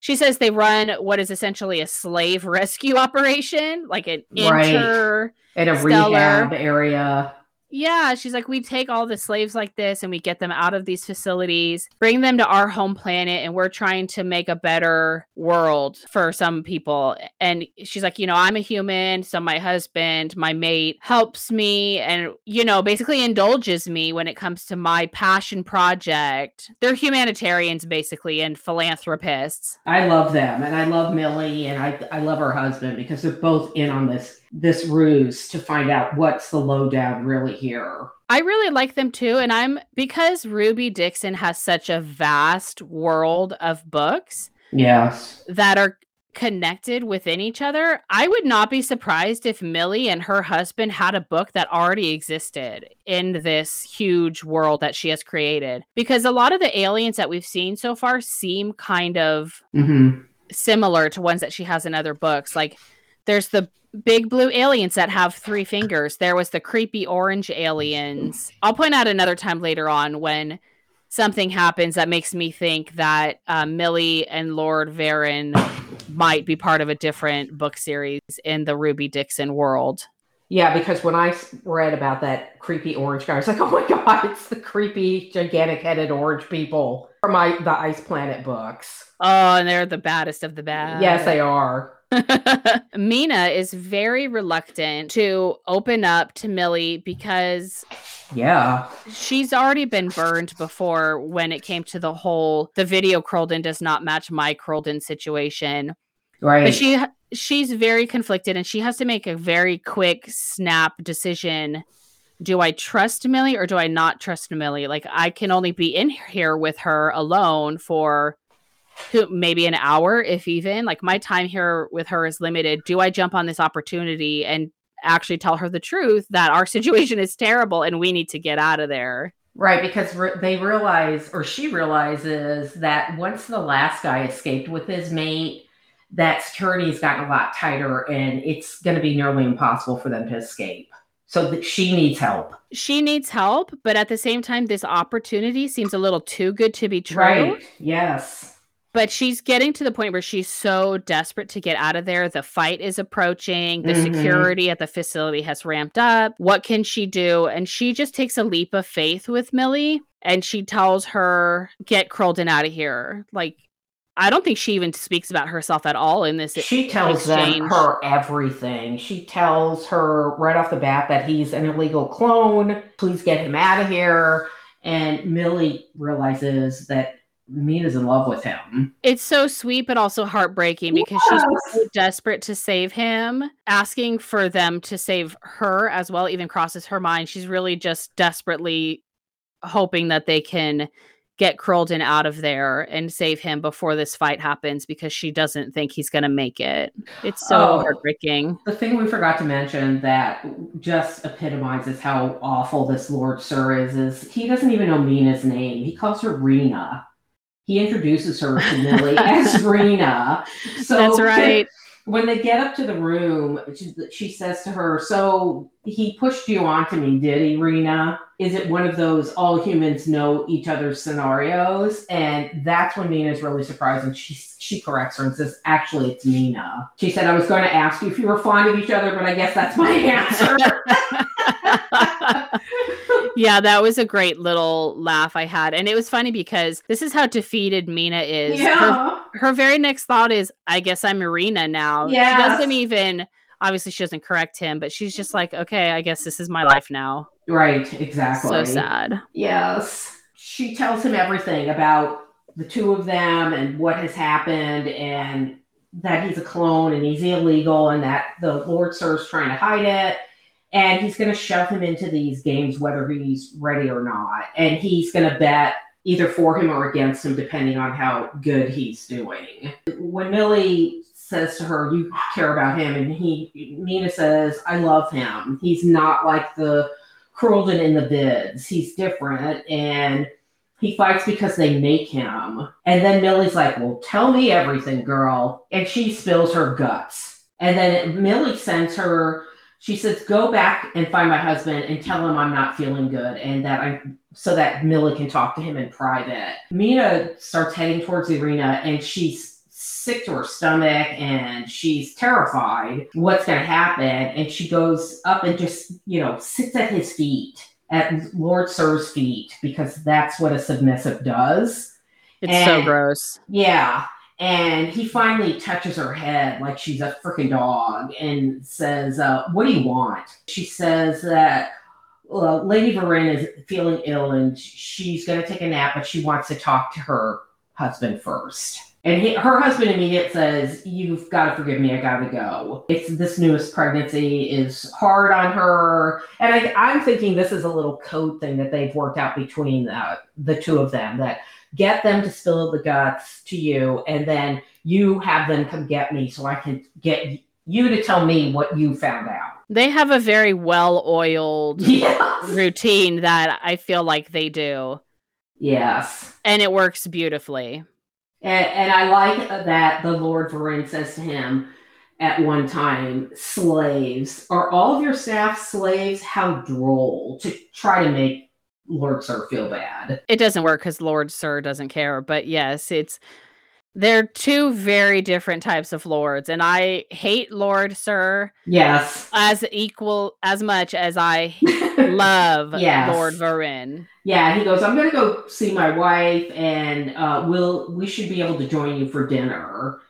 she says they run what is essentially a slave rescue [LAUGHS] operation, like an right. inter in a rehab area. Yeah, she's like, we take all the slaves like this and we get them out of these facilities, bring them to our home planet, and we're trying to make a better world for some people. And she's like, you know, I'm a human, so my husband, my mate, helps me and, you know, basically indulges me when it comes to my passion project. They're humanitarians, basically, and philanthropists. I love them, and I love Millie, and I I love her husband because they're both in on this this ruse to find out what's the lowdown really here. I really like them too. And I'm because Ruby Dixon has such a vast world of books. Yes. That are connected within each other. I would not be surprised if Millie and her husband had a book that already existed in this huge world that she has created. Because a lot of the aliens that we've seen so far seem kind of mm-hmm. similar to ones that she has in other books. Like there's the big blue aliens that have three fingers. There was the creepy orange aliens. I'll point out another time later on when something happens that makes me think that uh, Millie and Lord Varin might be part of a different book series in the Ruby Dixon world. Yeah, because when I read about that creepy orange guy, I was like, [LAUGHS] "Oh my god, it's the creepy, gigantic-headed orange people from my the Ice Planet books." Oh, and they're the baddest of the bad. Yes, they are. [LAUGHS] Mina is very reluctant to open up to Millie because yeah, she's already been burned before when it came to the whole the video Crolden does not match my Crolden situation. Right. But she she's very conflicted and she has to make a very quick snap decision. Do I trust Millie or do I not trust Millie? Like I can only be in here with her alone for maybe an hour, if even. Like my time here with her is limited. Do I jump on this opportunity and actually tell her the truth that our [LAUGHS] situation is terrible and we need to get out of there? Right, because re- they realize, or she realizes, that once the last guy escaped with his mate, that security's gotten a lot tighter and it's going to be nearly impossible for them to escape. So that she needs help. She needs help, but at the same time, this opportunity seems a little too good to be true. Right. Yes but she's getting to the point where she's so desperate to get out of there. The fight is approaching. The mm-hmm. security at the facility has ramped up. What can she do? And she just takes a leap of faith with Millie and she tells her, Get Crolden out of here. Like, I don't think she even speaks about herself at all in this. She tells them her everything. She tells her right off the bat that he's an illegal clone. Please get him out of here. And Millie realizes that Mina's in love with him. It's so sweet, but also heartbreaking because yes. she's so desperate to save him. Asking for them to save her as well even crosses her mind. She's really just desperately hoping that they can get Crolden out of there and save him before this fight happens because she doesn't think he's going to make it. It's so oh, heartbreaking. The thing we forgot to mention that just epitomizes how awful this Lord Sir is is he doesn't even know Mina's name. He calls her Rena he introduces her to Millie as [LAUGHS] Rena. So that's right. When they get up to the room, she, she, says to her, "So he pushed you onto me, did he, Rena? Is it one of those all humans know each other's scenarios?" And that's when Mina's really surprised, and she she corrects her and says, "Actually, it's Mina." She said, "I was going to ask you if you were fond of each other, but I guess that's my [LAUGHS] answer." [LAUGHS] yeah, that was a great little laugh I had. And it was funny because this is how defeated Mina is. Yeah. Her, her very next thought is, I guess I'm Marina now. Yeah. She doesn't even obviously she doesn't correct him, but she's just like, okay, I guess this is my life now. Right, exactly. So sad. Yes. She tells him everything about the two of them and what has happened and that he's a clone and he's illegal and that the Lord Sir's trying to hide it and he's going to shove him into these games whether he's ready or not. And he's going to bet either for him or against him depending on how good he's doing. When millie says to her you care about him and he mina says i love him. He's not like the Crolden in the bids he's different and he fights because they make him. And then millie's like well tell me everything girl. And she spills her guts. And then millie sends her she says, "Go back and find my husband and tell him I'm not feeling good, and that I so that Millie can talk to him in private." Mina starts heading towards the arena, and she's sick to her stomach and she's terrified what's going to happen. And she goes up and just, you know, sits at his feet, at Lord Sir's feet, because that's what a submissive does. It's and, so gross. Yeah. And he finally touches her head like she's a freaking dog and says, uh, What do you want? She says that Lady Varin is feeling ill and she's going to take a nap, but she wants to talk to her husband first. And he, her husband immediately says, You've got to forgive me. I got to go. It's this newest pregnancy is hard on her. And I, am thinking this is a little code thing that they've worked out between uh, the two of them that get them to spill the guts to you, and then you have them come get me so I can get you to tell me what you found out. They have a very well oiled [LAUGHS] yes. routine that I feel like they do. Yes. And it works beautifully. And, and I like that the Lord Varin says to him at one time, slaves, are all of your staff slaves? How droll to try to make Lord Sir feel bad. It doesn't work because Lord Sir doesn't care. But yes, it's they're two very different types of lords, and I hate Lord Sir. Yes, as equal as much as I [LAUGHS] love yes. Lord Varin. Yeah, he goes. I'm going to go see my wife, and uh, we'll we should be able to join you for dinner.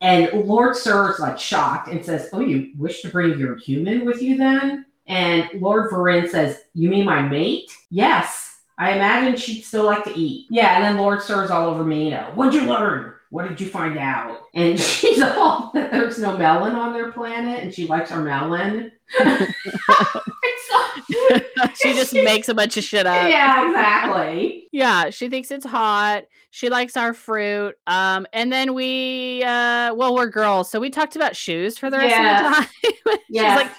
And Lord Sir is like shocked and says, "Oh, you wish to bring your human with you then?" And Lord Varin says, "You mean my mate?" Yes. I imagine she'd still like to eat. Yeah, and then Lord Sir's all over me. You know, what'd you learn? what did you find out? And [LAUGHS] she's all that there's no melon on their planet and she likes our melon. [LAUGHS] she just makes a bunch of shit up. Yeah, exactly. Yeah, she thinks it's hot. She likes our fruit. Um, and then we uh well, we're girls, so we talked about shoes for the rest yeah. of the time. [LAUGHS] yeah. like,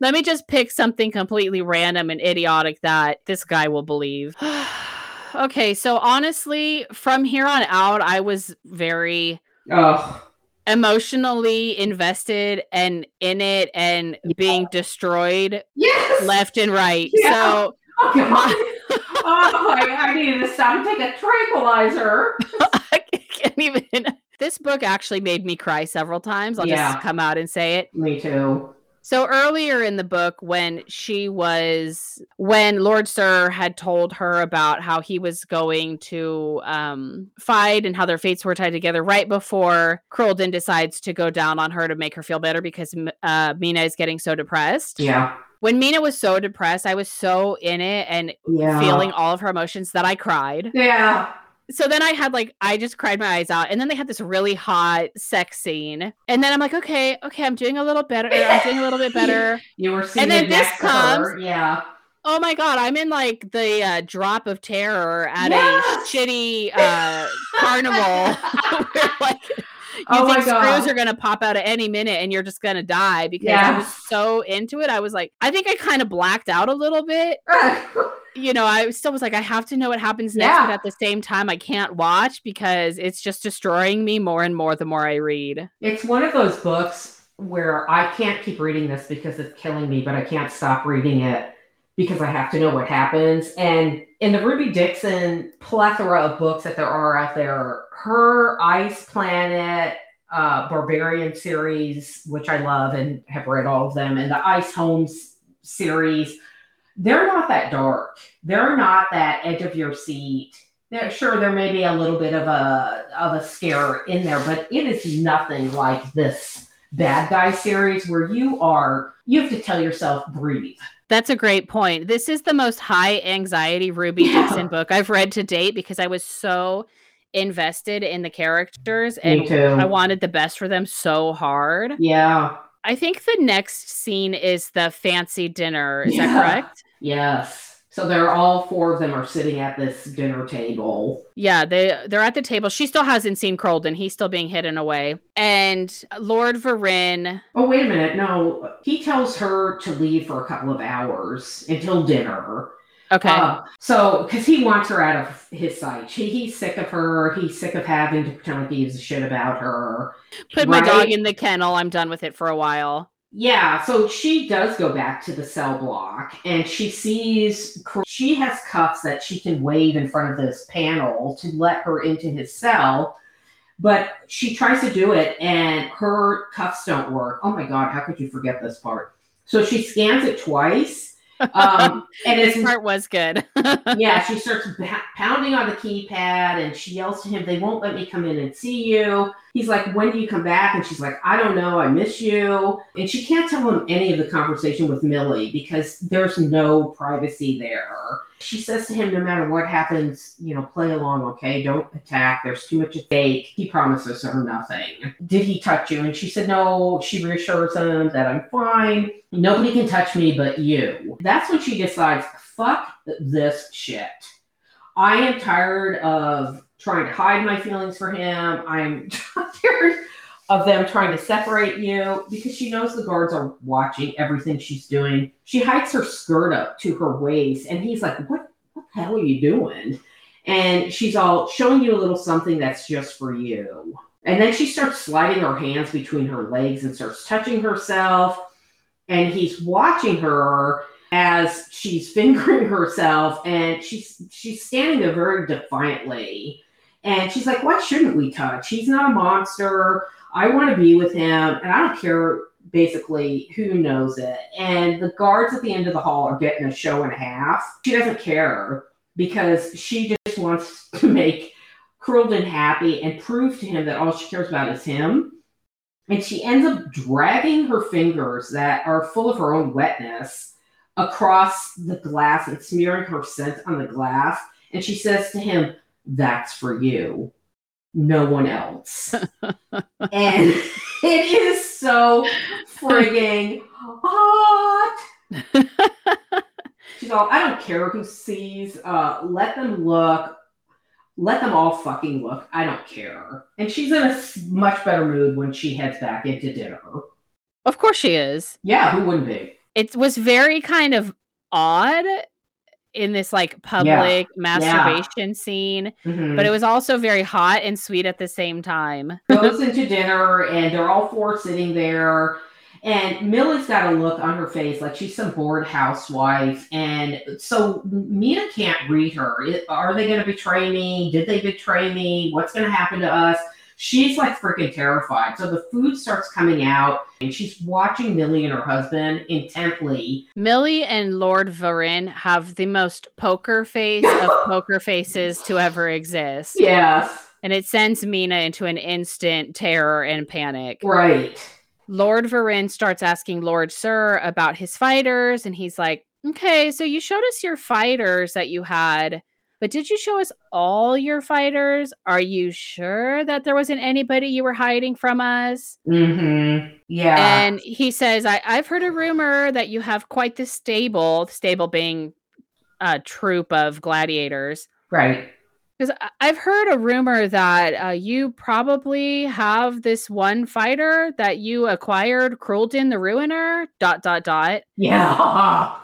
let me just pick something completely random and idiotic that this guy will believe [SIGHS] okay. So honestly, from here on out, I was very oh. emotionally invested and in it and yeah. being destroyed yes! left and right. Yeah. So oh, my- [LAUGHS] oh my, I needed to stop and take a tranquilizer. [LAUGHS] I can't even. This book actually made me cry several times. I'll yeah. just come out and say it. Me too. So earlier in the book, when she was, when Lord Sir had told her about how he was going to um, fight and how their fates were tied together, right before Crolden decides to go down on her to make her feel better because uh, Mina is getting so depressed. Yeah. When Mina was so depressed, I was so in it and yeah. feeling all of her emotions that I cried. Yeah so then I had like I just cried my eyes out, and then they had this really hot sex scene, and then I'm like, okay, okay, I'm doing a little better. I'm doing a little bit [LAUGHS] better. you were seeing, and then this comes, yeah. Oh my god, I'm in like the uh, drop of terror at yes! a shitty uh, carnival [LAUGHS] [LAUGHS] where like oh think screws are gonna pop out at any minute and you're just gonna die because yes. I was so into it. I was like, I think I kind of blacked out a little bit. [LAUGHS] you know, I still was like, I have to know what happens next, yeah. but at the same time, I can't watch because it's just destroying me more and more the more I read. It's one of those books where I can't keep reading this because it's killing me, but I can't stop reading it because I have to know what happens. And in the Ruby Dixon plethora of books that there are out there, her Ice Planet, uh, Barbarian series, which I love and have read all of them, and the Ice Homes series they're not that dark. They're not that edge of your seat. They're, sure, there may be a little bit of a of a scare in there, but it is nothing like this bad guy series where you are you have to tell yourself breathe. That's a great point. This is the most high anxiety Ruby yeah. Dixon book I've read to date because I was so invested in the characters and I wanted the best for them so hard. Yeah. I think the next scene is the fancy dinner. Is yeah. that correct? Yes. So they're all four of them are sitting at this dinner table. Yeah, they they're at the table. She still hasn't seen Crolden. He's still being hidden away. And Lord Varin. Oh wait a minute. No, he tells her to leave for a couple of hours until dinner. Okay. Uh, so, because he wants her out of his sight, he, he's sick of her. He's sick of having to pretend like he gives a shit about her. Put right? my dog in the kennel. I'm done with it for a while. Yeah, so she does go back to the cell block and she sees she has cuffs that she can wave in front of this panel to let her into his cell. But she tries to do it and her cuffs don't work. Oh my God, how could you forget this part? So she scans it twice. Um, and [LAUGHS] this part was good. [LAUGHS] yeah, she starts ba- pounding on the keypad and she yells to him, They won't let me come in and see you. He's like, When do you come back? And she's like, I don't know. I miss you. And she can't tell him any of the conversation with Millie because there's no privacy there. She says to him, No matter what happens, you know, play along, okay? Don't attack. There's too much at stake. He promises her nothing. Did he touch you? And she said, No. She reassures him that I'm fine. Nobody can touch me but you. That's when she decides, fuck this shit. I am tired of trying to hide my feelings for him. I'm [LAUGHS] tired of them trying to separate you because she knows the guards are watching everything she's doing. She hikes her skirt up to her waist, and he's like, What, what the hell are you doing? And she's all showing you a little something that's just for you. And then she starts sliding her hands between her legs and starts touching herself and he's watching her as she's [LAUGHS] fingering herself and she's she's standing there very defiantly and she's like why shouldn't we touch he's not a monster i want to be with him and i don't care basically who knows it. And the guards at the end of the hall are getting a show and a half. She doesn't care because she just wants [LAUGHS] to make Crolden happy and prove to him that all she cares about is him. And she ends up dragging her fingers that are full of her own wetness across the glass and smearing her scent on the glass. And she says to him, That's for you, no one else. and [LAUGHS] it is so frigging hot. [LAUGHS] She's all, I don't care who sees, uh, let them look let them all fucking look. I don't care. And she's in a much better mood when she heads back into dinner. Of course she is. Yeah, who wouldn't be? It was very kind of odd in this like public yeah. masturbation yeah. scene, mm-hmm. but it was also very hot and sweet at the same time. Goes into dinner and they're all four sitting there and Millie's got a look on her face like she's some bored housewife. And so Mina can't read her. Are they going to betray me? Did they betray me? What's going to happen to us? She's like freaking terrified. So the food starts coming out and she's watching Millie and her husband intently. Millie and Lord Varin have the most poker face of [LAUGHS] poker faces to ever exist. Yes. And it sends Mina into an instant terror and panic. Right. Lord Varin starts asking Lord Sir about his fighters, and he's like, Okay, so you showed us your fighters that you had, but did you show us all your fighters? Are you sure that there wasn't anybody you were hiding from us? Mm-hmm. Yeah. And he says, I- I've heard a rumor that you have quite the stable, stable being a troop of gladiators. Right. Because I've heard a rumor that uh, you probably have this one fighter that you acquired, Crolden the Ruiner. Dot dot dot. Yeah.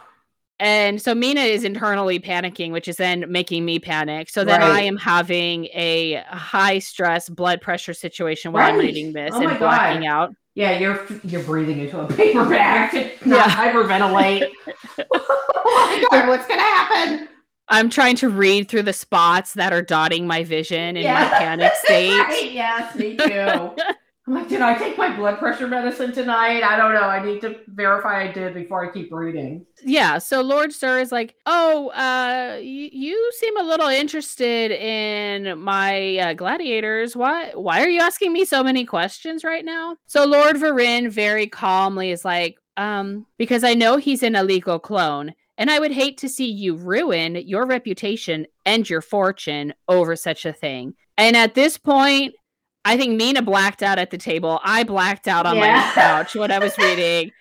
And so Mina is internally panicking, which is then making me panic. So then right. I am having a high stress blood pressure situation while right. I'm reading this oh and blacking God. out. Yeah, you're you're breathing into a paper bag [LAUGHS] to not yeah. hyperventilate. [LAUGHS] oh my God, what's gonna happen? I'm trying to read through the spots that are dotting my vision in yeah. my panic [LAUGHS] state. yes, me too. I'm like, did I take my blood pressure medicine tonight? I don't know. I need to verify I did before I keep reading. Yeah. So Lord Sir is like, oh, uh, y- you seem a little interested in my uh, gladiators. Why? Why are you asking me so many questions right now? So Lord Varin very calmly is like, um, because I know he's an illegal clone and I would hate to see you ruin your reputation and your fortune over such a thing. And at this point, I think Mina blacked out at the table. I blacked out on yeah. my [LAUGHS] couch when I was reading.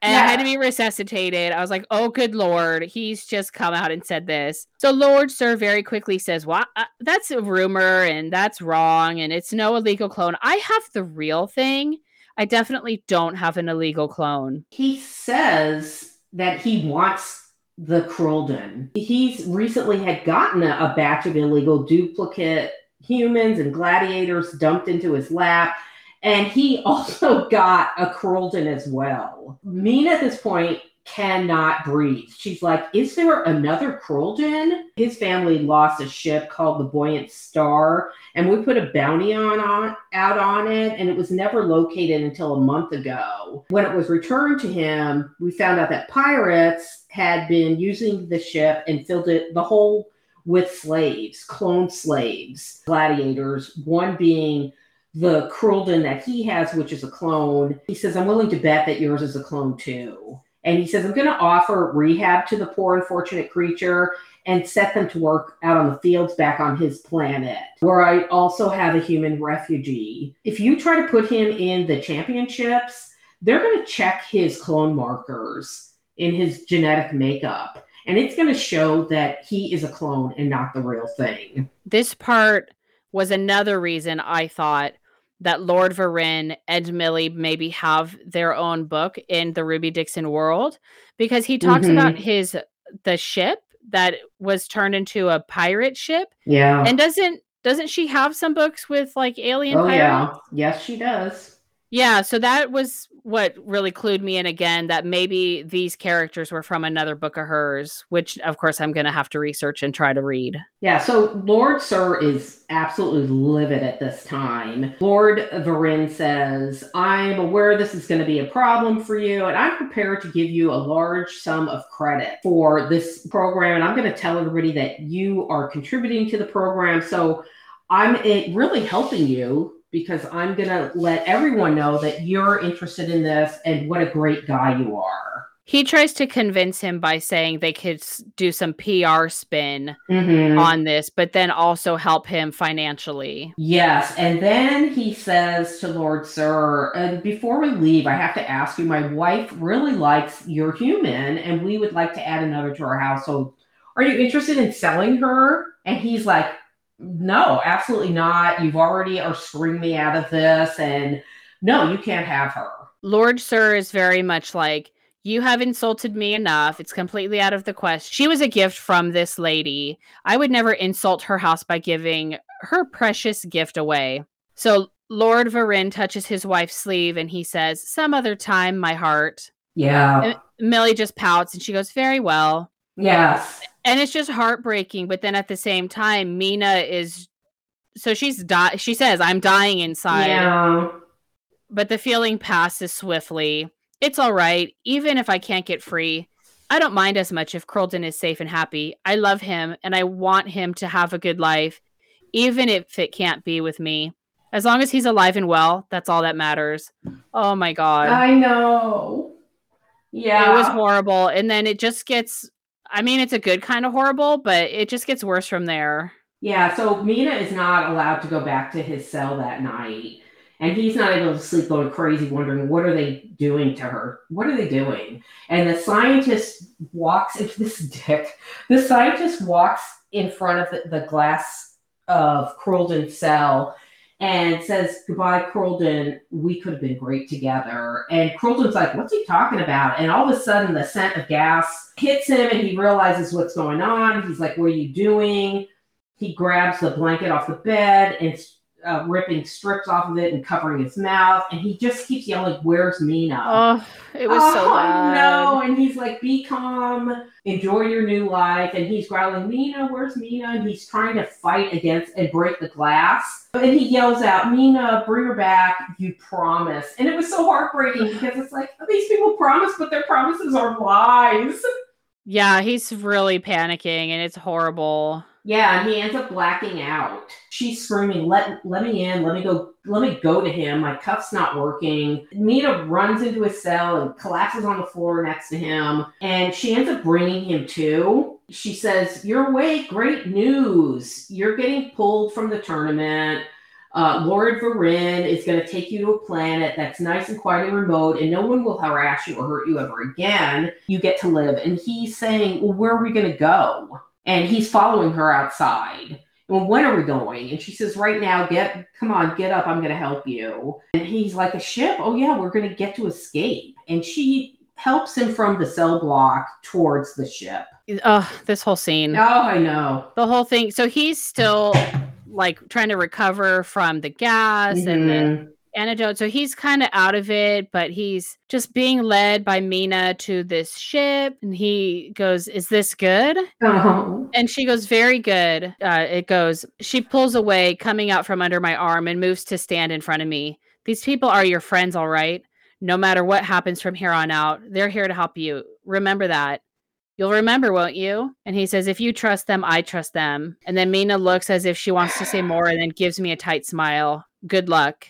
And yeah. I had to be resuscitated. I was like, oh, good Lord. He's just come out and said this. So Lord Sir very quickly says, well, uh, that's a rumor and that's wrong. And it's no illegal clone. I have the real thing. I definitely don't have an illegal clone. He says that he wants the Crolden. He's recently had gotten a, a batch of illegal duplicate humans and gladiators dumped into his lap. And he [LAUGHS] also got a Crolden as well. Mina at this point cannot breathe. She's like, Is there another Crolden? His family lost a ship called the Buoyant Star, and we put a bounty on, on out on it, and it was never located until a month ago. When it was returned to him, we found out that pirates had been using the ship and filled it the whole with slaves, clone slaves, gladiators, one being the Crolden that he has, which is a clone. He says, I'm willing to bet that yours is a clone too. And he says, I'm going to offer rehab to the poor, unfortunate creature and set them to work out on the fields back on his planet, where I also have a human refugee. If you try to put him in the championships, they're going to check his clone markers in his genetic makeup. And it's going to show that he is a clone and not the real thing. This part was another reason I thought that Lord Varin and Millie maybe have their own book in the Ruby Dixon world because he talks mm-hmm. about his the ship that was turned into a pirate ship. Yeah. And doesn't doesn't she have some books with like alien oh, pirates? Yeah. Yes, she does. Yeah, so that was what really clued me in again that maybe these characters were from another book of hers, which of course I'm going to have to research and try to read. Yeah, so Lord Sir is absolutely livid at this time. Lord Varin says, I'm aware this is going to be a problem for you, and I'm prepared to give you a large sum of credit for this program. And I'm going to tell everybody that you are contributing to the program. So I'm eh, really helping you because I'm going to let everyone know that you're interested in this and what a great guy you are. He tries to convince him by saying they could do some PR spin mm-hmm. on this, but then also help him financially. Yes. And then he says to Lord Sir, and before we leave, I have to ask you my wife really likes your human, and we would like to add another to our household. Are you interested in selling her? And he's like, no, absolutely not. You've already are screwing me out of this. And no, you can't have her. Lord Sir is very much like, you have insulted me enough. It's completely out of the question. She was a gift from this lady. I would never insult her house by giving her precious gift away. So Lord Varin touches his wife's sleeve and he says, Some other time, my heart. Yeah. And Millie just pouts and she goes, Very well. Yes and it's just heartbreaking but then at the same time mina is so she's di- she says i'm dying inside. Yeah. but the feeling passes swiftly. It's all right. Even if i can't get free i don't mind as much if Crolden is safe and happy. I love him and i want him to have a good life even if it can't be with me. As long as he's alive and well that's all that matters. Oh my god. I know. Yeah it was horrible. And then it just gets I mean, it's a good kind of horrible, but it just gets worse from there. Yeah, so Mina is not allowed to go back to his cell that night. And he's not able to sleep going crazy, wondering what are they doing to her? What are they doing? And the scientist walks into [LAUGHS] this dick. The scientist walks in front of the, the glass of Crolden's cell and says, Goodbye, Crolden. We could have been great together. And Crolden's like, What's he talking about? And all of a sudden, the scent of gas hits him and he realizes what's going on. He's like, What are you doing? He grabs the blanket off the bed and uh, ripping strips off of it and covering his mouth. And he just keeps yelling, Where's Mina? Oh, it was oh, so bad. no. And he's like, Be calm, enjoy your new life. And he's growling, Mina, where's Mina? And he's trying to fight against and break the glass. And he yells out, Mina, bring her back. You promise. And it was so heartbreaking because it's like, these people promise, but their promises are lies. Yeah, he's really panicking and it's horrible. Yeah, and he ends up blacking out. She's screaming, "Let let me in! Let me go! Let me go to him! My cuff's not working." Mina runs into his cell and collapses on the floor next to him, and she ends up bringing him to. She says, "You're awake! Great news! You're getting pulled from the tournament." Uh, Lord Varin is going to take you to a planet that's nice and quiet and remote, and no one will harass you or hurt you ever again. You get to live. And he's saying, Well, where are we going to go? And he's following her outside. Well, when are we going? And she says, right now, get, come on, get up. I'm going to help you. And he's like, a ship? Oh, yeah, we're going to get to escape. And she helps him from the cell block towards the ship. Oh, this whole scene. Oh, I know. The whole thing. So he's still like trying to recover from the gas mm-hmm. and then antidote. So he's kind of out of it, but he's just being led by Mina to this ship. And he goes, Is this good? Oh. And she goes, Very good. Uh, it goes, She pulls away, coming out from under my arm, and moves to stand in front of me. These people are your friends, all right? No matter what happens from here on out, they're here to help you. Remember that. You'll remember, won't you? And he says, If you trust them, I trust them. And then Mina looks as if she wants to say more and then gives me a tight smile. Good luck.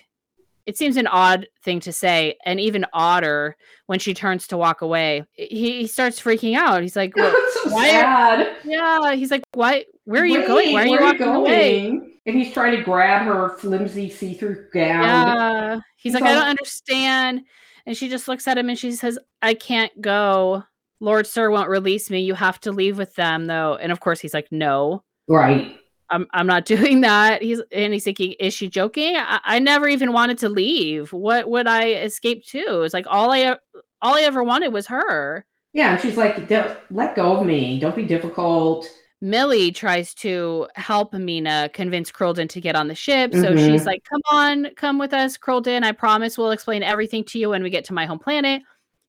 It seems an odd thing to say, and even odder when she turns to walk away. He, he starts freaking out. He's like, [LAUGHS] well, so why are- sad. Yeah. He's like, Why? Where are you Wait, going? Why are you walking away? going? And he's trying to grab her flimsy see-through gown. Yeah. He's He's like, I don't understand. And she just looks at him and she says, I can't go. Lord Sir won't release me. You have to leave with them, though. And of course, he's like, No. Right. I'm I'm not [LAUGHS] doing that. He's and he's thinking, is she joking? I, I never even wanted to leave. What would I escape to? It's like all I all I ever wanted was her. Yeah, and she's like, "Don't- let go of me. Don't be difficult. Millie tries to help Mina convince Crolden to get on the ship. So Mhm. she's like, Come on, come with us, Crolden. I promise we'll explain everything to you when we get to my home planet.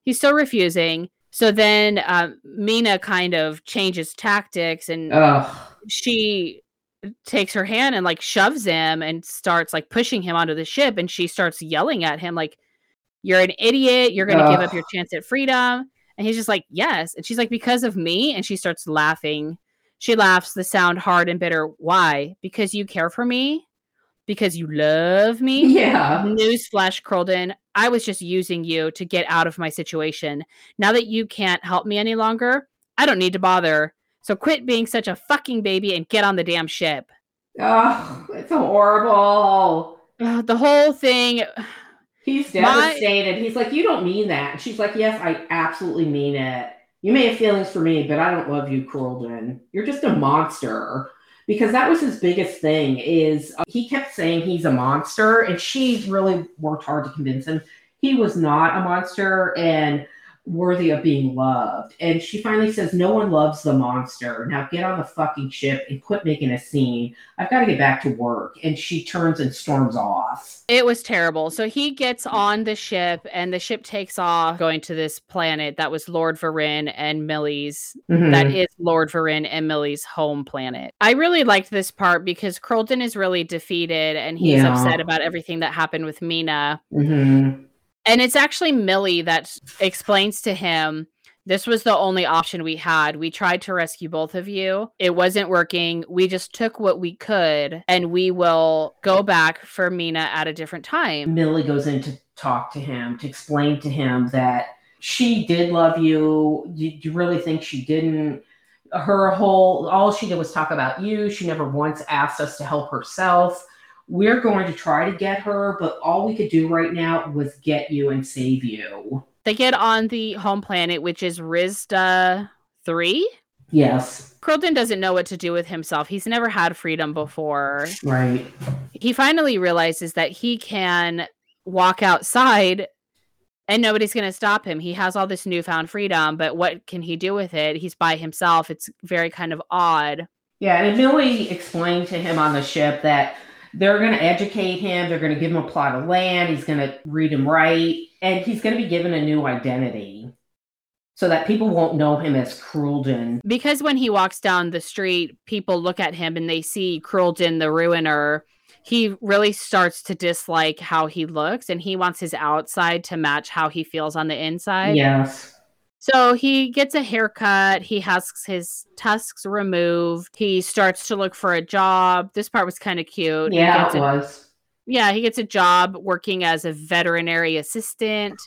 He's still refusing. So then um, Mina kind of changes tactics and Ugh. she takes her hand and like shoves him and starts like pushing him onto the ship and she starts yelling at him like you're an idiot. You're going to give up your chance at freedom. And he's just like yes. And she's like because of me? And she starts laughing. She laughs the sound hard and bitter. Why? Because you care for me. Because you love me. Yeah. Newsflash, Crolden. I was just using you to get out of my situation. Now that you can't help me any longer, I don't need to bother. So quit being such a fucking baby and get on the damn ship. Ugh, it's horrible. The whole thing. He's My- devastated. He's like, You don't mean that. And she's like, Yes, I absolutely mean it. You may have feelings for me, but I don't love you, Crolden. You're just a monster. Because that was his biggest thing is uh, he kept saying he's a monster, and she really worked hard to convince him he was not a monster and worthy of being loved. And she finally says, No one loves the monster. Now get on the fucking ship and quit making a scene. I've got to get back to work. And she turns and storms off. It was terrible. So he gets on the ship and the ship takes off going to this planet that was Lord Varin and Millie's Mhm. that is Lord Varin and Millie's home planet. I really liked this part because Crolden is really defeated and he's Yeah. upset about everything that happened with Mina. Mhm. And it's actually Millie that explains to him this was the only option we had. We tried to rescue both of you. It wasn't working. We just took what we could and we will go back for Mina at a different time. Millie goes in to talk to him, to explain to him that she did love you. You, you really think she didn't? Her whole, all she did was talk about you. She never once asked us to help herself. We're going to try to get her, but all we could do right now was get you and save you. They get on the home planet, which is Rizda 3. Yes, Crolden doesn't know what to do with himself. He's never had freedom before. right. he finally realizes that he can walk outside and nobody's going to stop him. He has all this newfound freedom, but what can he do with it? He's by himself. It's very kind of odd. Yeah, and Millie explained to him on the ship that they're going to educate him. They're going to give him a plot of land. He's going to read and write, and he's going to be given a new identity so that people won't know him as Crolden. Because when he walks down the street, people look at him and they see Crolden the Ruiner. He really starts to dislike how he looks and he wants his outside to match how he feels on the inside. Yes. So he gets a haircut. He has his tusks removed. He starts to look for a job. This part was kind of cute. Yeah, it a- was. yeah, he gets a job working as a veterinary assistant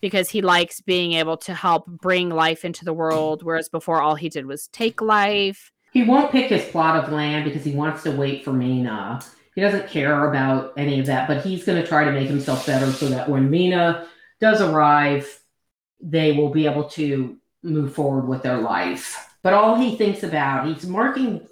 because he likes being able to help bring life into the world, whereas before all he did was take life. He won't pick his plot of land because he wants to wait for Mina. He doesn't care about any of that, but he's going to try to make himself better so that when Mina does arrive, they will be able to move forward with their life. But all he thinks about, he's marking,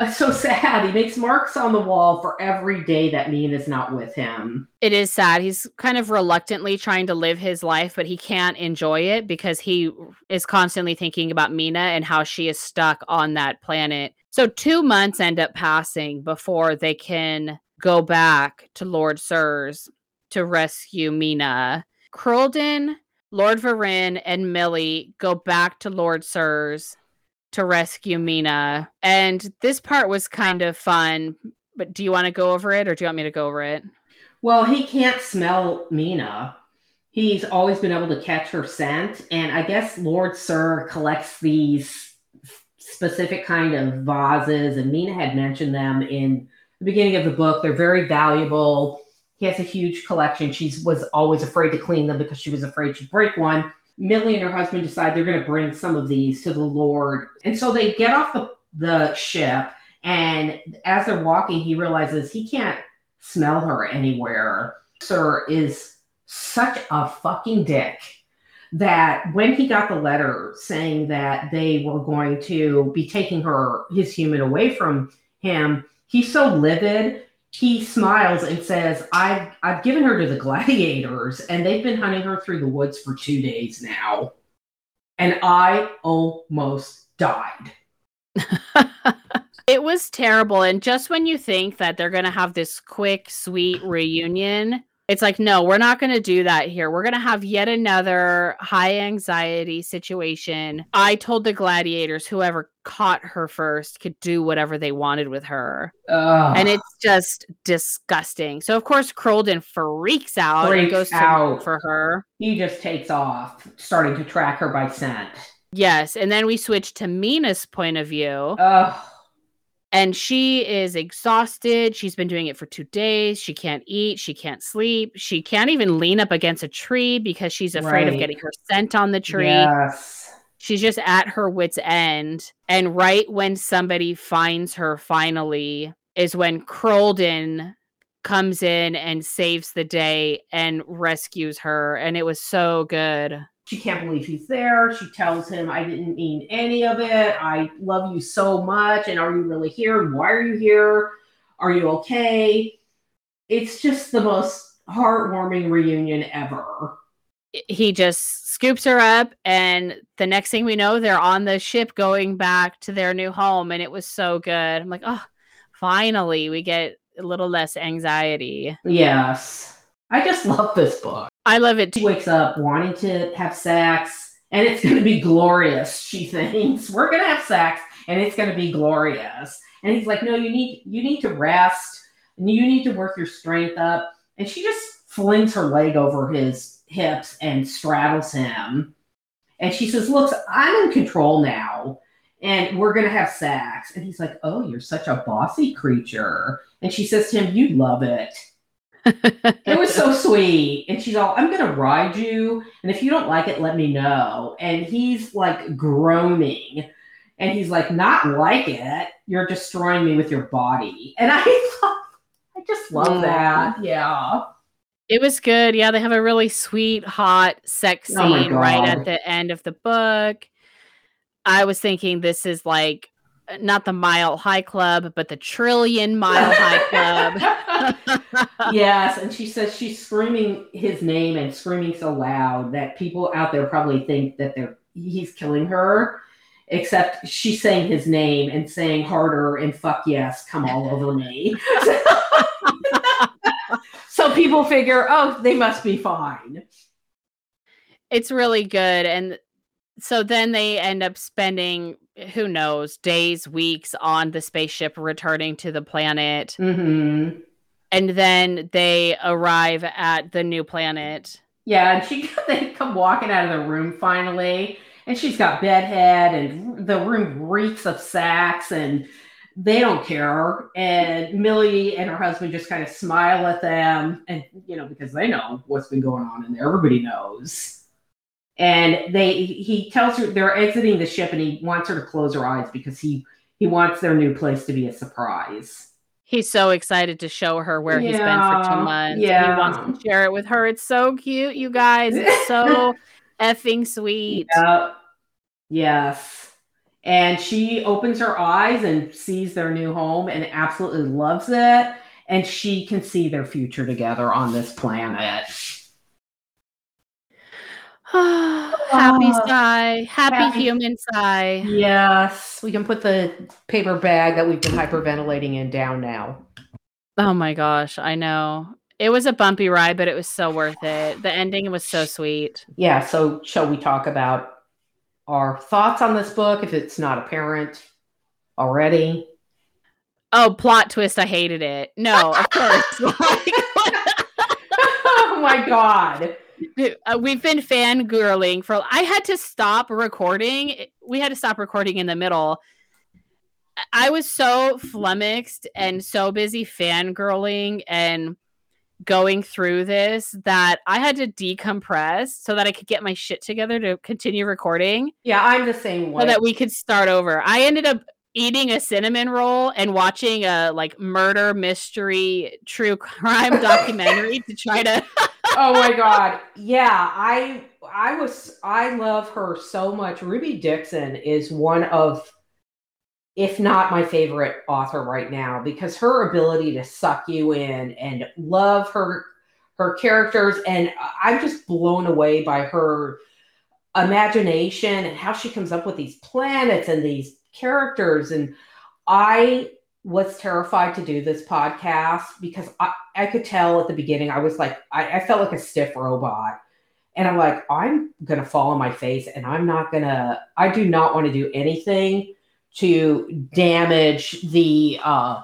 it's [LAUGHS] so sad. He makes marks on the wall for every day that Mina is not with him. It is sad. He's kind of reluctantly trying to live his life, but he can't enjoy it because he is constantly thinking about Mina and how she is stuck on that planet. So, two months end up passing before they can go back to Lord Sirs. to rescue Mina. Crolden, Lord Varin, and Millie go back to Lord Sir's to rescue Mina. And this part was kind of fun, but do you want to go over it or do you want me to go over it? Well, he can't smell Mina. He's always been able to catch her scent. And I guess Lord Sir collects these specific kind of vases, and Mina had mentioned them in the beginning of the book. They're very valuable. He has a huge collection. She was always afraid to clean them because she was afraid she'd break one. Millie and her husband decide they're going to bring some of these to the Lord. And so they get off the, the ship. And as they're walking, he realizes he can't smell her anywhere. Sir is such a fucking dick that when he got the letter saying that they were going to be taking her, his human, away from him, he's so livid. He smiles and says, I've, I've given her to the [LAUGHS] gladiators, and they've been hunting her through the woods for two days now. And I almost died. [LAUGHS] it was terrible. And just when you think that they're going to have this quick, sweet reunion, it's like, no, we're not going to do that here. We're going to have yet another high anxiety situation. I told the gladiators, whoever caught her first could do whatever they wanted with her. Ugh. And it's just disgusting. So, of course, Crolden freaks out Freaks and goes out. for her. he just takes off, starting to track her by scent. Yes. And then we switch to Mina's point of view. Ugh. And she is exhausted. She's been doing it for two days. She can't eat. She can't sleep. She can't even lean up against a tree because she's afraid of getting her scent on the tree. Yes. She's just at her wits' end. And right when somebody finds her finally is when Crolden comes in and saves the day and rescues her. And it was so good. She can't believe he's there. She tells him, I didn't mean any of it. I love you so much. And are you really here? And why are you here? Are you okay? It's just the most heartwarming reunion ever. he just scoops her up and the next thing we know they're on the ship going back to their new home and it was so good i'm like oh finally we get a little less anxiety Yes. I just love this book. I love it She wakes up wanting to have sex, and it's going to be glorious, she [LAUGHS] thinks. We're going to have sex, and it's going to be glorious. And he's like, No, you need you need to rest, and you need to work your strength up. And she just flings her leg over his hips and straddles him. And she says, Look, I'm in control now, and we're going to have sex. And he's like, Oh, you're such a bossy creature. And she says to him, You love it. It was so [LAUGHS] sweet. And she's all, I'm going to ride you. And if you don't like it, let me know. And he's like groaning. And he's like, Not like it. You're destroying me with your body. And I [LAUGHS] thought, I just love Mm. that. Yeah. it was good yeah they have a really sweet hot sex Oh scene right at the end of the book i was thinking this is like not the mile high club but the trillion mile high club [LAUGHS] [LAUGHS] yes. And she says she's screaming his name and screaming so loud that people out there probably think that they're he's killing her. Except she's saying his name and saying harder and fuck yes, come all over me. [LAUGHS] so people figure, oh, they must be fine. it's really good and so then they end up spending who knows days weeks on the spaceship returning to the planet Mm-hmm. and then they arrive at the new planet Yeah, and she [LAUGHS] they come walking out of the room finally, and she's got bedhead, and the room reeks of sacks, and they don't care. And Millie and her husband just kind of smile at them, and you know because they know what's been going on in there. Everybody knows. And they he tells her they're exiting the ship, and he wants her to close her eyes because he he wants their new place to be a surprise. he's so excited to show her where he's been for two months yeah. he wants to share it with her it's so cute you guys it's so [LAUGHS] effing sweet Yep. Yes. And she opens her eyes and sees their new home and absolutely loves it. And she can see their future together on this planet. [SIGHS] happy Ah, sigh happy, happy- human sigh Yes. We can put the paper bag that we've been hyperventilating in down now. Oh my gosh, I know. It was a bumpy ride, but it was so worth it. The ending was so sweet. Yeah. So, shall we talk about our thoughts on this book if it's not apparent already? Oh, plot twist. I hated it. No, of course. [LAUGHS] oh my God. [LAUGHS] Uh, we've been fangirling for. I had to stop recording. We had to stop recording in the middle. I was so flummoxed and so busy fangirling and going through this that I had to decompress so that I could get my shit together to continue recording. Yeah, I'm the same way. So that we could start over. I ended up eating a cinnamon roll and watching a like murder mystery true crime documentary to try to [LAUGHS] Oh my god. Yeah, I I was I love her so much. Ruby Dixon is one of if not my favorite author right now because her ability to suck you in and love her her characters and I'm just blown away by her imagination and how she comes up with these planets and these characters and I was terrified to do this podcast because I, I could tell at the beginning I was like I, I felt like a stiff robot and I'm like I'm gonna fall on my face and I'm not gonna I do not want to do anything to damage the uh,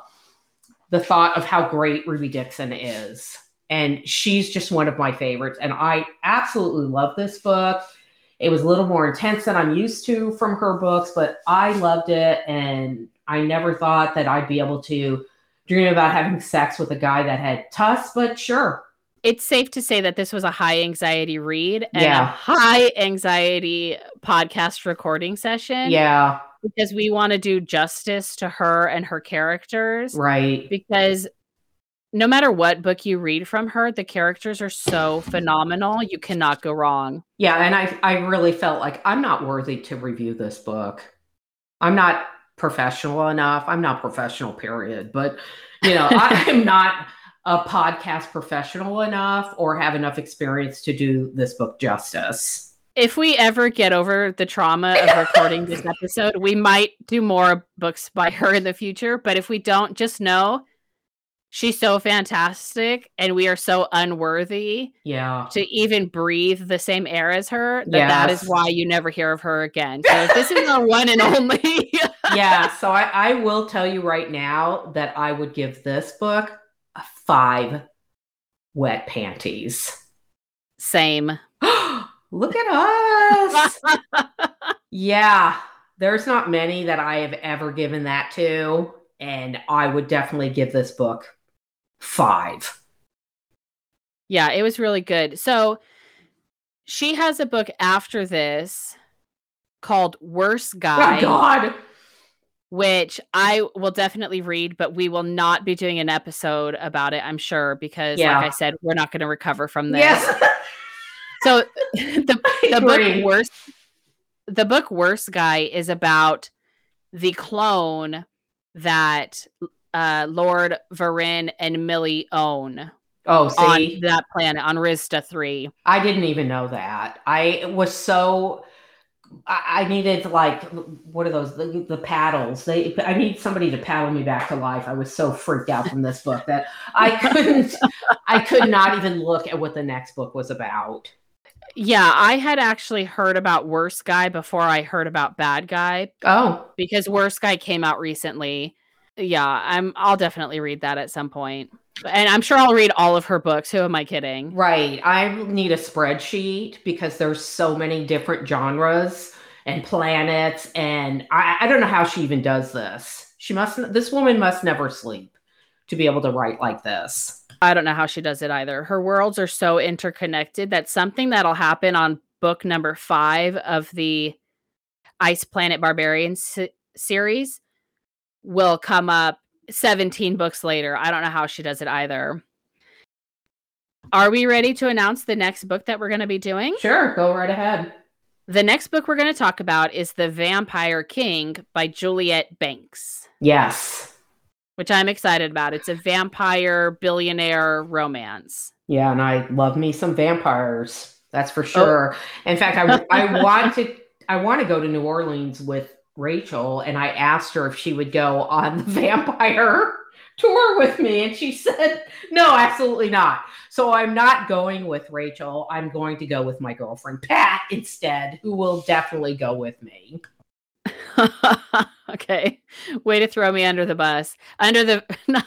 the thought of how great Ruby Dixon is. And she's just one of my favorites. And I absolutely love this book. It was a little more intense than I'm used to from her books, but I loved it. And I never thought that I'd be able to dream about having sex with a guy that had tusks, but sure. It's safe to say that this was a high anxiety read and yeah. a high anxiety podcast recording session. Yeah because we want to do justice to her and her characters. Right. Because no matter what book you read from her, the characters are so phenomenal. You cannot go wrong. Yeah, and I I really felt like I'm not worthy to review this book. I'm not professional enough. I'm not professional, period. But you know, I [LAUGHS] am not a podcast professional enough or have enough experience to do this book justice if we ever get over the trauma of recording this [LAUGHS] episode, we might do more books by her in the future. But if we don't, just know she's so fantastic and we are so unworthy yeah to even breathe the same air as her that yes. that is why you never hear of her again so this is our [LAUGHS] one and only [LAUGHS] yeah so I, I will tell you right now that i would give this book a five wet panties same [GASPS] Look at us. [LAUGHS] yeah, there's not many that I have ever given that to. And I would definitely give this book five. Yeah, it was really good. So she has a book after this called Worst Guy. Oh, God. Which I will definitely read, but we will not be doing an episode about it, I'm sure, because, yeah. like I said, we're not going to recover from this. Yes. [LAUGHS] So the [LAUGHS] the book worst the book worst guy is about the clone that uh, Lord Varin and Millie own. Oh, see on that planet on Rizta three. I didn't even know that. I was so I, needed like what are those the, the, paddles? They I need somebody to paddle me back to life. I was so freaked out from this book that I [LAUGHS] couldn't I could not even look at what the next book was about. Yeah, I had actually heard about Worst Guy before I heard about Bad Guy. Oh, because Worst Guy came out recently. Yeah, I'm. I'll definitely read that at some point, and I'm sure I'll read all of her books. Who am I kidding? Right. I need a spreadsheet because there's so many different genres and planets, and I, I don't know how she even does this. She must. This woman must never sleep to be able to write like this. I don't know how she does it either. Her worlds are so interconnected that something that'll happen on book number five of the Ice Planet Barbarian s- series will come up 17 books later. I don't know how she does it either. Are we ready to announce the next book that we're going to be doing? Sure, go right ahead. The next book we're going to talk about is The Vampire King by Juliette Banks. Yes which I'm excited about. It's a vampire billionaire romance. Yeah, and I love me some vampires. That's for oh. sure. Oh. In fact, I I [LAUGHS] want to I want to go to New Orleans with Rachel, and I asked her if she would go on the [LAUGHS] vampire tour with me? And she said, No, absolutely not. So I'm not going with Rachel. I'm going to go with my girlfriend, Pat, instead, who will definitely go with me. [LAUGHS] okay. Way to throw me under the bus. Under the [LAUGHS]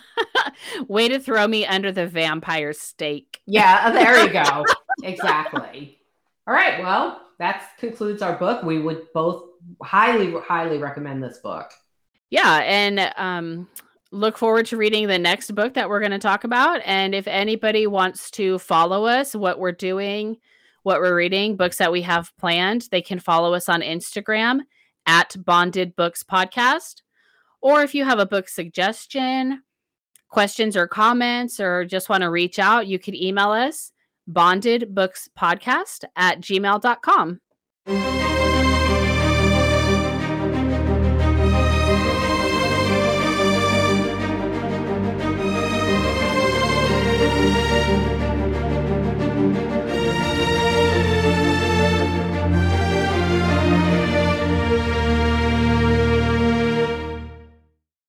way to throw me under the vampire stake. Yeah, uh, there you go. exactly. All right. Well, that concludes our book. We would both highly, highly recommend this book. Yeah. And um look forward to reading the next book that we're going to talk about. And if anybody wants to follow us, what we're doing, what we're reading, books that we have planned, they can follow us on Instagram at Bonded Books Podcast. Or if you have a book suggestion, questions or comments, or just want to reach out, you can email us bondedbookspodcast at gmail.com.